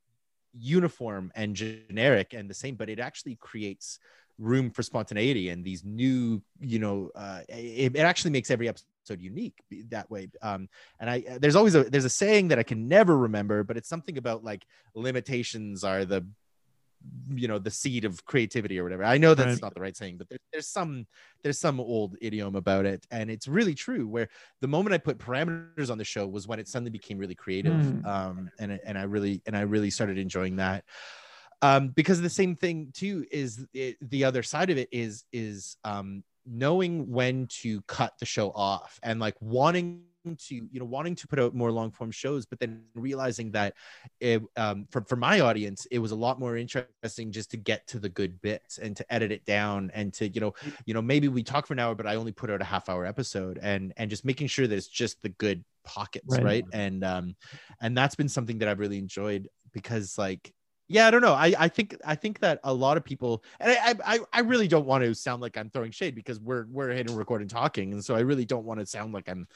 uniform and generic and the same, but it actually creates room for spontaneity and these new you know uh it, it actually makes every episode unique that way um and i there's always a there's a saying that i can never remember but it's something about like limitations are the you know the seed of creativity or whatever i know that's Right. not the right saying but there, there's some there's some old idiom about it and it's really true where the moment i put parameters on the show was when it suddenly became really creative Mm. um and I- and i really and i really started enjoying that um because the same thing too is it, the other side of it is is um knowing when to cut the show off and like wanting to you know wanting to put out more long form shows but then realizing that it um for, for my audience it was a lot more interesting just to get to the good bits and to edit it down and to you know you know maybe we talk for an hour but i only put out a half hour episode and and just making sure that it's just the good pockets right, right? and um and that's been something that i've really enjoyed because like yeah i don't know. I i think i think that a lot of people and i i i really don't want to sound like i'm throwing shade because we're we're hitting record and talking. And so i really don't want to sound like i'm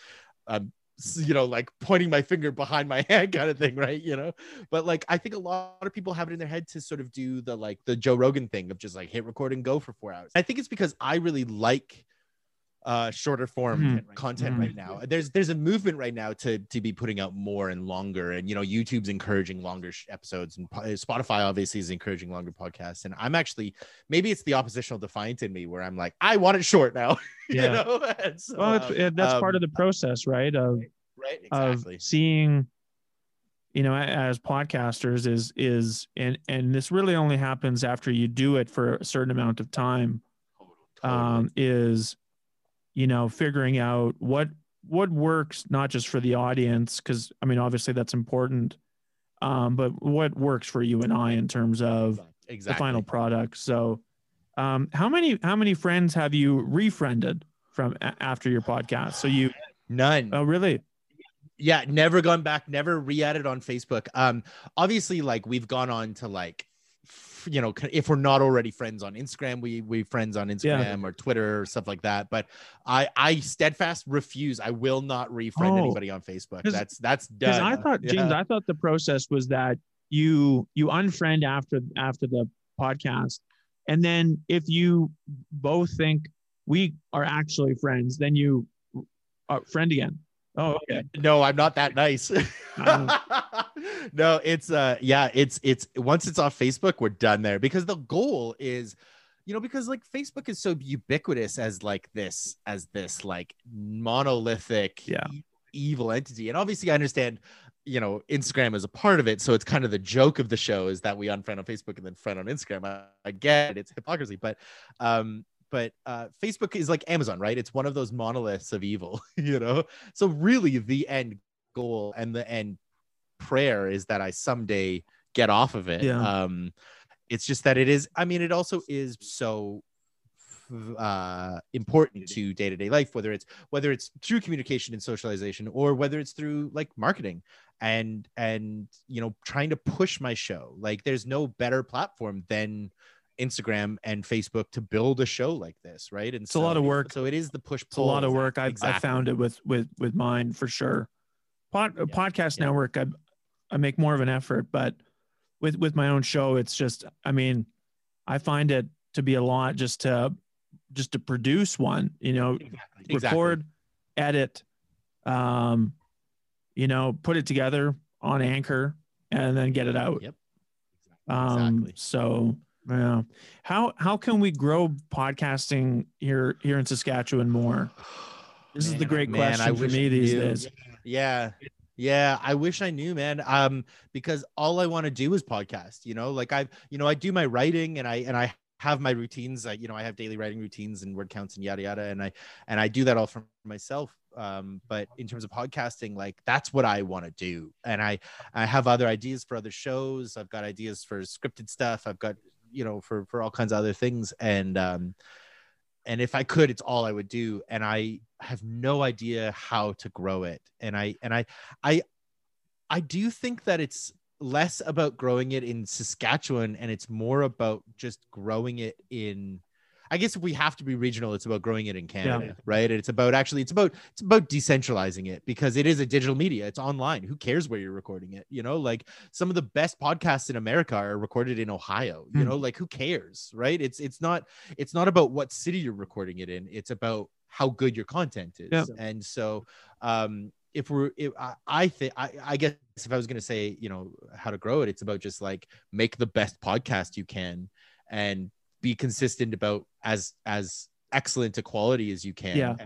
i'm you know like pointing my finger behind my head kind of thing right? You know? But like i think a lot of people have it in their head to sort of do the like the joe rogan thing of just like hit record and go for four hours. I think it's because i really like uh shorter form mm-hmm. content mm-hmm. right now there's there's a movement right now to to be putting out more and longer and you know youtube's encouraging longer sh- episodes and spotify obviously is encouraging longer podcasts and i'm actually maybe it's the oppositional defiant in me where i'm like i want it short now yeah. you know so, well it's, it, that's um, part of the process right of right exactly. of seeing you know as podcasters is is and and this really only happens after you do it for a certain amount of time um is you know, figuring out what what works not just for the audience because I mean obviously that's important, um, but what works for you and I in terms of exactly. the final product. So, um, how many how many friends have you refriended from a- after your podcast? So you none. Oh, really? Yeah, never gone back, never re-added on Facebook. Um, obviously, like we've gone on to like you know if we're not already friends on instagram we we friends on instagram yeah. or twitter or stuff like that but i i steadfast refuse i will not refriend oh, anybody on facebook that's that's done i thought james yeah. i thought the process was that you you unfriend after after the podcast and then if you both think we are actually friends then you are friend again Oh, okay. No, I'm not that nice. no, it's uh yeah, it's it's once it's off Facebook, we're done there because the goal is you know because like Facebook is so ubiquitous as like this as this like monolithic yeah. E- evil entity. And obviously I understand you know Instagram is a part of it, so it's kind of the joke of the show is that we unfriend on Facebook and then friend on Instagram. I, I get it, it's hypocrisy, but um but uh, Facebook is like Amazon, right? It's one of those monoliths of evil, you know. So really, the end goal and the end prayer is that I someday get off of it. Yeah. Um, it's just that it is. I mean, it also is so uh important to day-to-day life whether it's whether it's through communication and socialization or whether it's through like marketing and and you know trying to push my show like there's no better platform than Instagram and Facebook to build a show like this, right? And it's so, a lot of work. So it is the push. It's a lot of work. I, exactly. I found it with with with mine for sure. Pod, yeah. Podcast yeah. network, I I make more of an effort, but with with my own show, it's just I mean, I find it to be a lot just to just to produce one. You know, exactly. record, exactly. edit, um, you know, put it together on Anchor, and then get it out. Yep. Um, exactly. So yeah. How how can we grow podcasting here here in Saskatchewan more? This man, is the great man, question for me these days. Yeah. Yeah, I wish I knew, man. Um, because all I want to do is podcast. You know, like I've, you know, I do my writing and I and I have my routines. I, you know, I have daily writing routines and word counts and yada yada, and I and I do that all for myself. Um, but in terms of podcasting, like that's what I want to do, and I I have other ideas for other shows. I've got ideas for scripted stuff. I've got you know for for all kinds of other things. And um and if i could it's all i would do. And i have no idea how to grow it. And i and i i i do think that it's less about growing it in saskatchewan and it's more about just growing it in I guess if we have to be regional, it's about growing it in Canada, yeah. right? And it's about actually it's about it's about decentralizing it because it is a digital media. It's online. Who cares where you're recording it? You know, like some of the best podcasts in America are recorded in Ohio. You mm. know, like who cares, right? It's it's not it's not about what city you're recording it in. It's about how good your content is. Yeah. And so um if we're if I, I think I, I guess if I was gonna say, you know, how to grow it, it's about just like make the best podcast you can and be consistent about as as excellent a quality as you can. Yeah.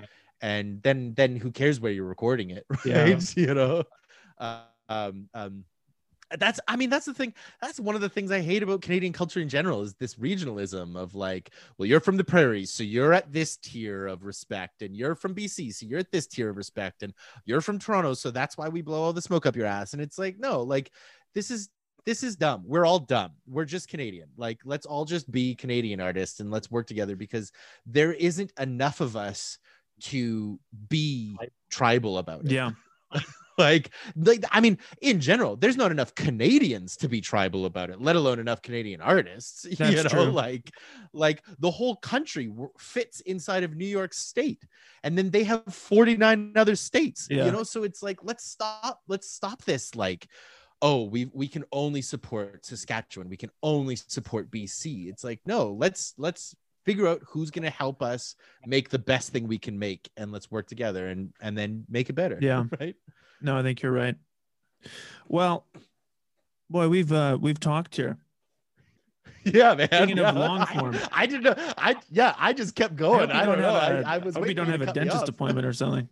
And then then who cares where you're recording it right? Yeah. you know? Uh, um um that's i mean that's the thing that's one of the things i hate about canadian culture in general is this regionalism of like well you're from the prairies so you're at this tier of respect and you're from bc so you're at this tier of respect and you're from toronto so that's why we blow all the smoke up your ass. And it's like no like this is this is dumb we're all dumb we're just canadian like let's all just be canadian artists and let's work together because there isn't enough of us to be tribal about it Yeah. like, like i mean in general there's not enough canadians to be tribal about it let alone enough canadian artists you That's know true. like like the whole country fits inside of new york state and then they have 49 other states Yeah. you know so it's like let's stop let's stop this like oh we we can only support saskatchewan we can only support bc it's like no let's let's figure out who's going to help us make the best thing we can make and let's work together and and then make it better Yeah. right No, I think you're right. Well, boy, we've uh we've talked here. Yeah, man. Speaking of long I- form. I, didn't know. I yeah, I just kept going. you I don't don't know. a- I, I was. I hope you don't have a to cut me dentist appointment or something.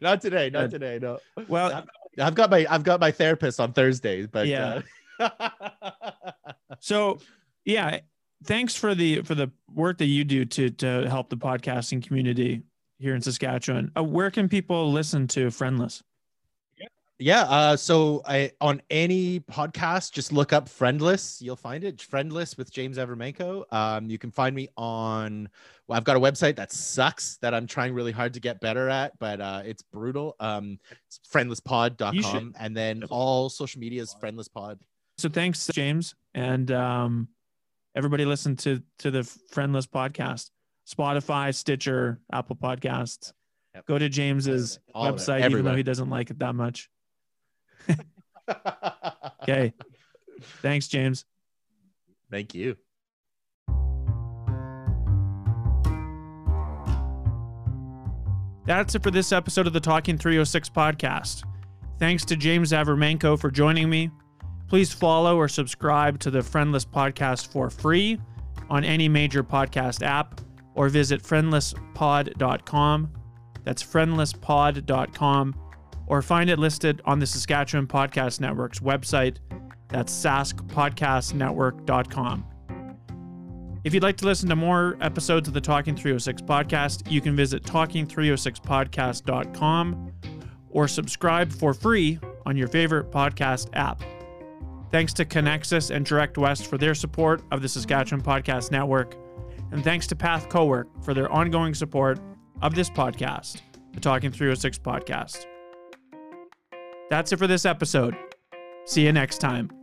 not today. Not today. No. Well, I've got my I've got my therapist on Thursdays, but Yeah. uh, so yeah, thanks for the for the work that you do to to help the podcasting community here in Saskatchewan. Uh, where can people listen to Friendless? Yeah. Uh, so I on any podcast, just look up Friendless. You'll find it. Friendless with James Avramenko. Um, you can find me on. Well, I've got a website that sucks that I'm trying really hard to get better at, but uh, it's brutal. Um, it's friendlesspod.com, and then all social media is friendlesspod. So thanks, James, and um, everybody listen to to the Friendless podcast, Spotify, Stitcher, Apple Podcasts. Yep. Go to James's All website, even though he doesn't like it that much. Okay, thanks, James. Thank you. That's it for this episode of the Talking 306 podcast. Thanks to James Avramenko for joining me. Please follow or subscribe to the Friendless podcast for free on any major podcast app or visit friendlesspod.com. That's friendlesspod.com or find it listed on the Saskatchewan Podcast Network's website. That's saskpodcastnetwork.com. If you'd like to listen to more episodes of the Talking 306 podcast, you can visit talking306podcast.com or subscribe for free on your favorite podcast app. Thanks to Conexus and Direct West for their support of the Saskatchewan Podcast Network. And thanks to Path Cowork for their ongoing support of this podcast, the Talking 306 podcast. That's it for this episode. See you next time.